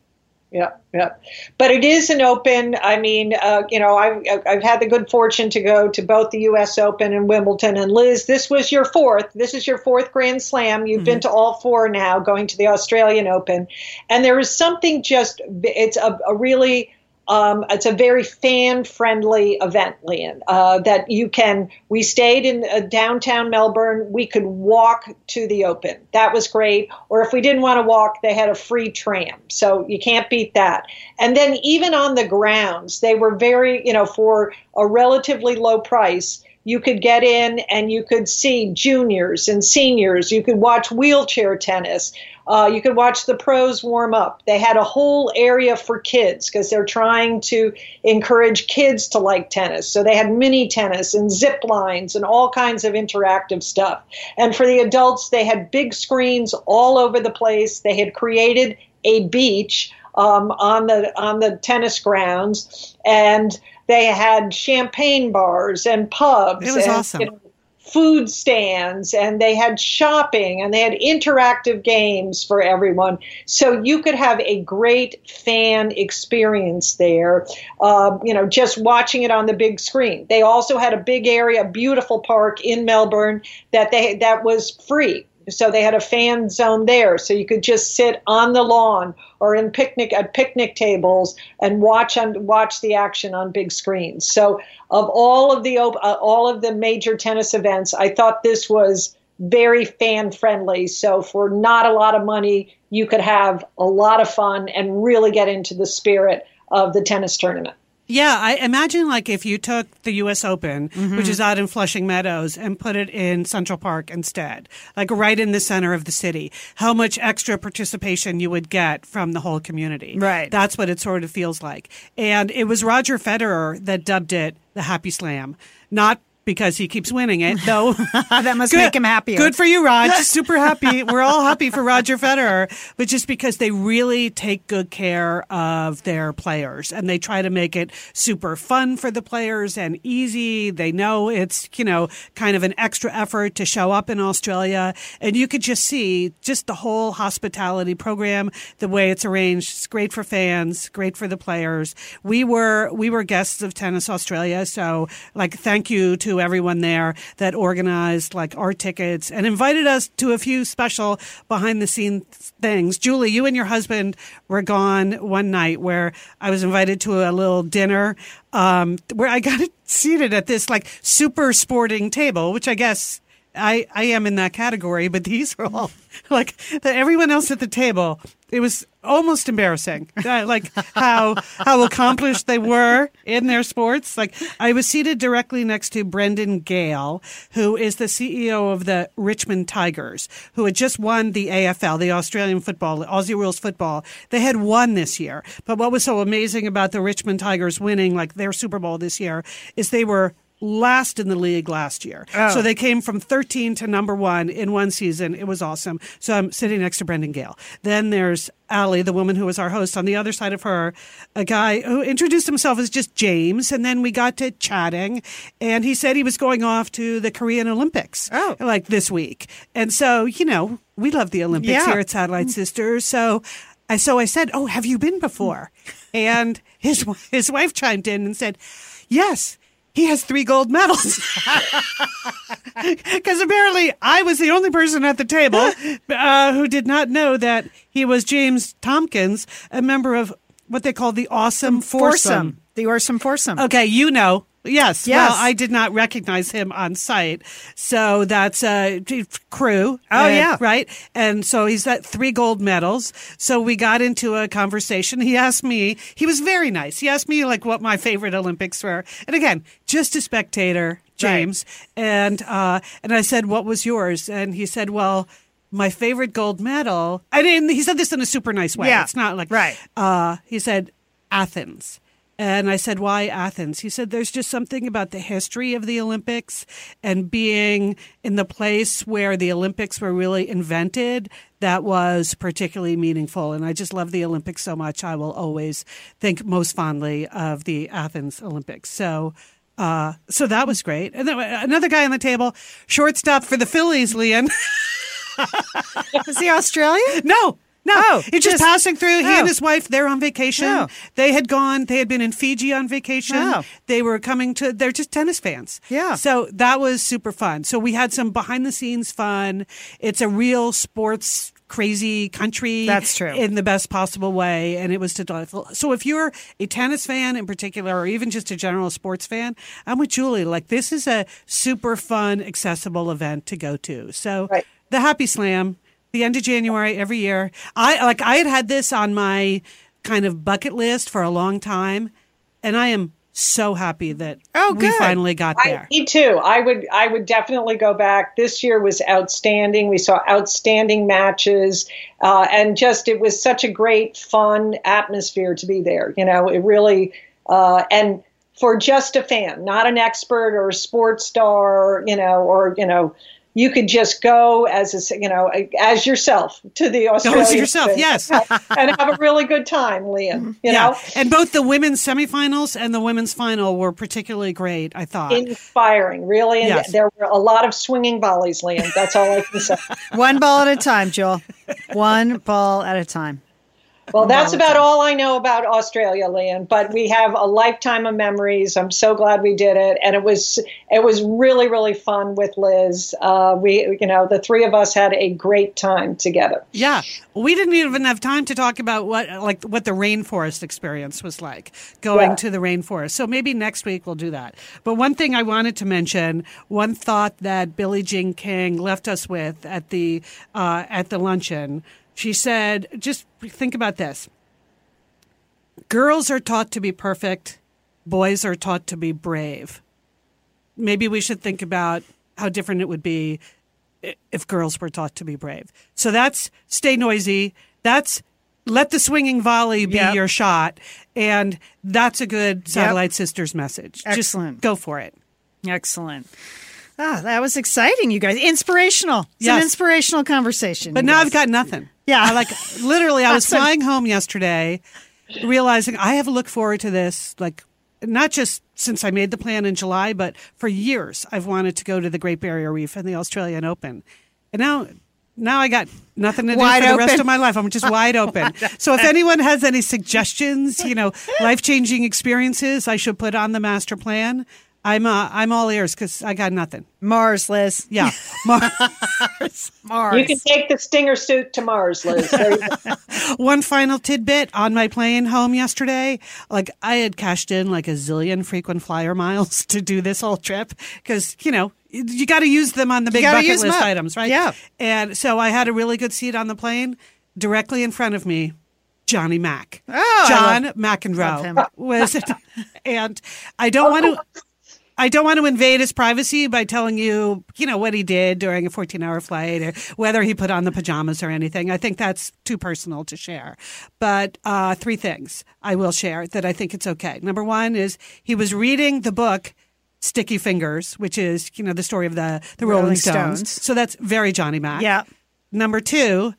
Yeah, yeah, but it is an open. I mean, uh, you know, I've I've had the good fortune to go to both the U.S. Open and Wimbledon. And Liz, this was your fourth. This is your fourth Grand Slam. You've mm-hmm. been to all four now, going to the Australian Open, and there is something just. It's a, a really um, it's a very fan friendly event, Lian, uh, that you can. We stayed in uh, downtown Melbourne. We could walk to the open. That was great. Or if we didn't want to walk, they had a free tram. So you can't beat that. And then even on the grounds, they were very, you know, for a relatively low price you could get in and you could see juniors and seniors. You could watch wheelchair tennis. Uh, you could watch the pros warm up. They had a whole area for kids because they're trying to encourage kids to like tennis. So they had mini tennis and zip lines and all kinds of interactive stuff. And for the adults, they had big screens all over the place. They had created a beach um, on the on the tennis grounds and they had champagne bars and pubs. It was and, awesome. You know, food stands and they had shopping and they had interactive games for everyone. So you could have a great fan experience there, uh, you know, just watching it on the big screen. They also had a big area, a beautiful park in Melbourne that they that was free so they had a fan zone there. So you could just sit on the lawn or in picnic at picnic tables and watch on watch the action on big screens. So of all of the uh, all of the major tennis events i thought this was very fan friendly. So for not a lot of money you could have a lot of fun and really get into the spirit of the tennis tournament yeah, I imagine like if you took the U.S. Open, mm-hmm. which is out in Flushing Meadows, and put it in Central Park instead, like right in the center of the city, how much extra participation you would get from the whole community. Right. That's what it sort of feels like. And it was Roger Federer that dubbed it the Happy Slam, not because he keeps winning it, though. that must good, make him happy. Good for you, Rod. Super happy. We're all happy for Roger Federer, but just because they really take good care of their players and they try to make it super fun for the players and easy. They know it's, you know, kind of an extra effort to show up in Australia. And you could just see just the whole hospitality program, the way it's arranged. It's great for fans, great for the players. We were, we were guests of Tennis Australia. So like, thank you to everyone there that organized like our tickets and invited us to a few special behind the scenes things. Julie, you and your husband were gone one night where I was invited to a little dinner um, where I got seated at this like super sporting table, which I guess I, I am in that category, but these are all like the, everyone else at the table. It was almost embarrassing, uh, like how how accomplished they were in their sports. Like I was seated directly next to Brendan Gale, who is the CEO of the Richmond Tigers, who had just won the AFL, the Australian football, Aussie rules football. They had won this year, but what was so amazing about the Richmond Tigers winning, like their Super Bowl this year, is they were last in the league last year. Oh. So they came from 13 to number one in one season. It was awesome. So I'm sitting next to Brendan Gale. Then there's Allie, the woman who was our host. On the other side of her, a guy who introduced himself as just James. And then we got to chatting and he said he was going off to the Korean Olympics. Oh. Like this week. And so, you know, we love the Olympics yeah. here at Satellite Sisters. So I, so I said, Oh, have you been before? And his, his wife chimed in and said, Yes he has three gold medals. Because apparently I was the only person at the table uh, who did not know that he was James Tompkins, a member of what they call the Awesome Foursome. foursome. The Awesome Foursome. Okay, you know. Yes. Yes. Well, I did not recognize him on site. So that's a uh, crew. Oh, yeah. Right. And so he's got three gold medals. So we got into a conversation. He asked me, he was very nice. He asked me like what my favorite Olympics were. And again, just a spectator, James. Right. And, uh, and I said, what was yours? And he said, well, my favorite gold medal. Mean, he said this in a super nice way. Yeah. It's not like, right. Uh, he said, Athens. And I said, why Athens? He said, there's just something about the history of the Olympics and being in the place where the Olympics were really invented that was particularly meaningful. And I just love the Olympics so much. I will always think most fondly of the Athens Olympics. So, uh, so that was great. And then another guy on the table, shortstop for the Phillies, Lian. was he Australian? No, no, oh, he's just, just, passing through. He oh. and his wife, they're on vacation. Oh. They had gone, they had been in Fiji on vacation. Oh. They were coming to, they're just tennis fans. Yeah. So that was super fun. So we had some behind the scenes fun. It's a real sports crazy country. That's true. In the best possible way. And it was delightful. So if you're a tennis fan in particular, or even just a general sports fan, I'm with Julie. Like this is a super fun, accessible event to go to. So right. the Happy Slam the end of January every year. I like I had had this on my kind of bucket list for a long time, and I am so happy that oh, we finally got there. I, me too. I would I would definitely go back. This year was outstanding. We saw outstanding matches, uh, and just it was such a great, fun atmosphere to be there. You know, it really uh, and for just a fan, not an expert or a sports star, you know, or you know you could just go as a, you know as yourself to the Australian. Go as yourself, yes, and have a really good time, Lian. Mm-hmm. You yeah. know, and both the women's semifinals and the women's final were particularly great. I thought inspiring, really. And yes. there were a lot of swinging volleys, Lian. That's all I can say. One ball at a time, Joel. One ball at a time. Well, that's about all I know about Australia, Lian. But we have a lifetime of memories. I'm so glad we did it, and it was it was really really fun with Liz. Uh, we you know the three of us had a great time together. Yeah, we didn't even have time to talk about what like what the rainforest experience was like going yeah. to the rainforest. So maybe next week we'll do that. But one thing I wanted to mention, one thought that Billie Jean King left us with at the uh, at the luncheon she said, just think about this. Girls are taught to be perfect, boys are taught to be brave. Maybe we should think about how different it would be if girls were taught to be brave. So that's stay noisy. That's let the swinging volley be yep. your shot. And that's a good Satellite yep. Sisters message. Excellent. Just go for it. Excellent. Ah, that was exciting, you guys. Inspirational. It's yes. an inspirational conversation. But now guys. I've got nothing. Yeah. I like literally I was flying home yesterday realizing I have looked forward to this like not just since I made the plan in July, but for years I've wanted to go to the Great Barrier Reef and the Australian Open. And now now I got nothing to do wide for the rest of my life. I'm just wide open. so if anyone has any suggestions, you know, life changing experiences I should put on the master plan, I'm uh, I'm all ears because I got nothing. Mars, Liz. Yeah, Mars. Mars. You can take the Stinger suit to Mars, Liz. There you go. One final tidbit on my plane home yesterday. Like I had cashed in like a zillion frequent flyer miles to do this whole trip because you know you got to use them on the big bucket list items, right? Yeah. And so I had a really good seat on the plane. Directly in front of me, Johnny Mac. Oh, I John love- McEnroe love him. was, and I don't want to. I don't want to invade his privacy by telling you, you know, what he did during a 14 hour flight or whether he put on the pajamas or anything. I think that's too personal to share. But uh, three things I will share that I think it's okay. Number one is he was reading the book Sticky Fingers, which is, you know, the story of the, the Rolling, Rolling Stones. Stones. So that's very Johnny Mac. Yeah. Number two,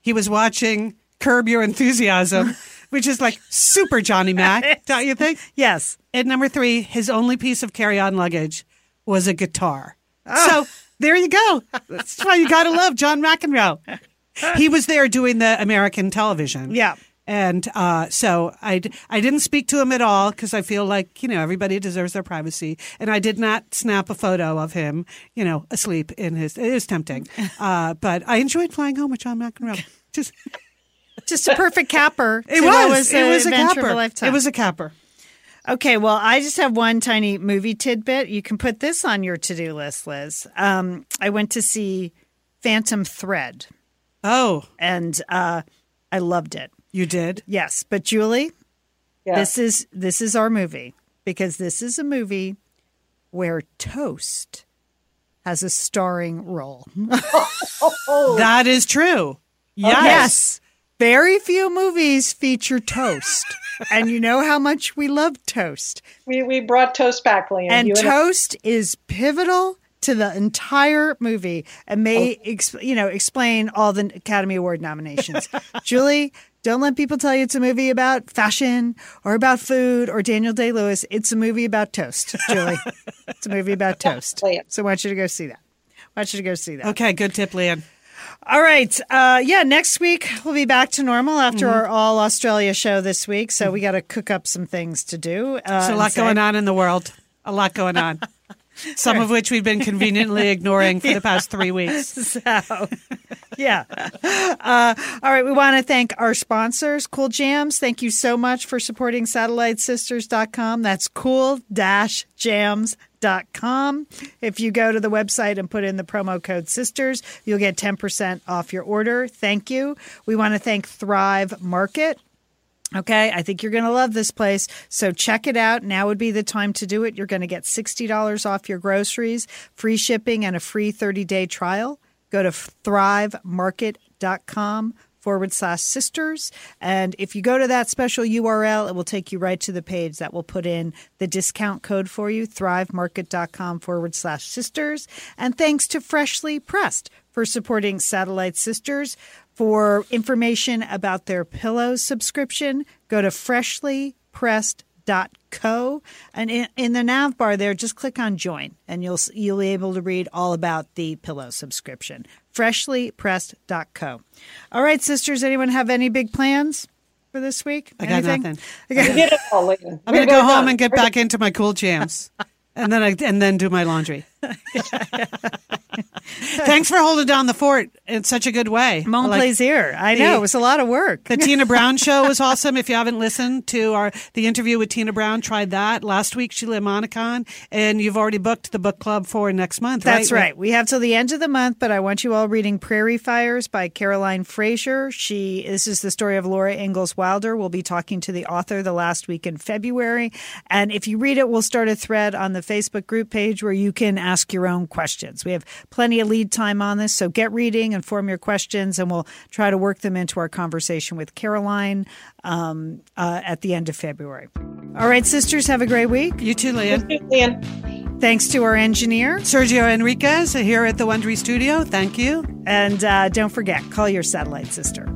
he was watching Curb Your Enthusiasm, which is like super Johnny Mac, don't you think? Yes. And number three, his only piece of carry-on luggage was a guitar. So there you go. That's why you got to love John McEnroe. He was there doing the American television. Yeah. And uh, so I, d- I didn't speak to him at all because I feel like, you know, everybody deserves their privacy. And I did not snap a photo of him, you know, asleep in his, it was tempting. Uh, but I enjoyed flying home with John McEnroe. Just, Just a perfect capper. it was, was it was a capper. lifetime. It was a capper. Okay, well, I just have one tiny movie tidbit. You can put this on your to do list, Liz. Um, I went to see Phantom Thread, Oh, and uh, I loved it. you did? Yes, but Julie, Yeah. this is this is our movie because this is a movie where Toast has a starring role. That is true. Yes. Yes. Very few movies feature toast. and you know how much we love toast. we, we brought Toast back, Lian. And You I- toast is pivotal to the entire movie and may Oh. ex- you know explain all the Academy Award nominations. Julie, don't let people tell you it's a movie about fashion or about food or Daniel Day Lewis. It's a movie about toast, Julie. it's a movie about toast. Play. So I want you to go see that. I want you to go see that. Okay, good tip, Lian. All right. Uh, yeah, next week we'll be back to normal after Mm-hmm. our All Australia show this week. So we got to cook up some things to do. Uh, There's a lot going on in the world. A lot going on. Some of which we've been conveniently ignoring for the past three weeks. So, yeah. Uh, all right. We want to thank our sponsors, Cool Jams. Thank you so much for supporting SatelliteSisters.com. That's cool jams.com. If you go to the website and put in the promo code SISTERS, you'll get 10% off your order. Thank you. We want to thank Thrive Market. Okay, I think you're going to love this place. So check it out. Now would be the time to do it. You're going to get $60 off your groceries, free shipping, and a free 30 day trial. Go to thrivemarket.com forward slash sisters. And if you go to that special URL, it will take you right to the page that will put in the discount code for you, thrivemarket.com forward slash sisters. And thanks to Freshly Pressed for supporting Satellite Sisters. For information about their pillow subscription, go to freshlypressed.co and in, in the nav bar there just click on join and you'll you'll be able to read all about the pillow subscription. freshlypressed.co. All right, sisters, anyone have any big plans for this week? I got Anything? nothing. You did it all, Lian. I'm going to go home and get back into my cool jams. And then I and then do my laundry. Thanks for holding down the fort in such a good way. Mon like- plaisir. I know it was a lot of work. The Tina Brown show was awesome. If you haven't listened to our the interview with Tina Brown, try that. Last week, Sheila Monicon, and you've already booked the book club for next month, right? That's right. We have till the end of the month, but I want you all reading Prairie Fires by Caroline Fraser. She this is the story of Laura Ingalls Wilder. We'll be talking to the author the last week in February. And if you read it, we'll start a thread on the Facebook group page where you can ask your own questions. We have plenty of lead time on this, so get reading and form your questions, and we'll try to work them into our conversation with Caroline um, uh, at the end of February. All right, sisters, have a great week. You too, Leah. Lian. Thanks to our engineer. Sergio Enriquez here at the Wondery Studio. Thank you. And uh, don't forget, call your satellite sister.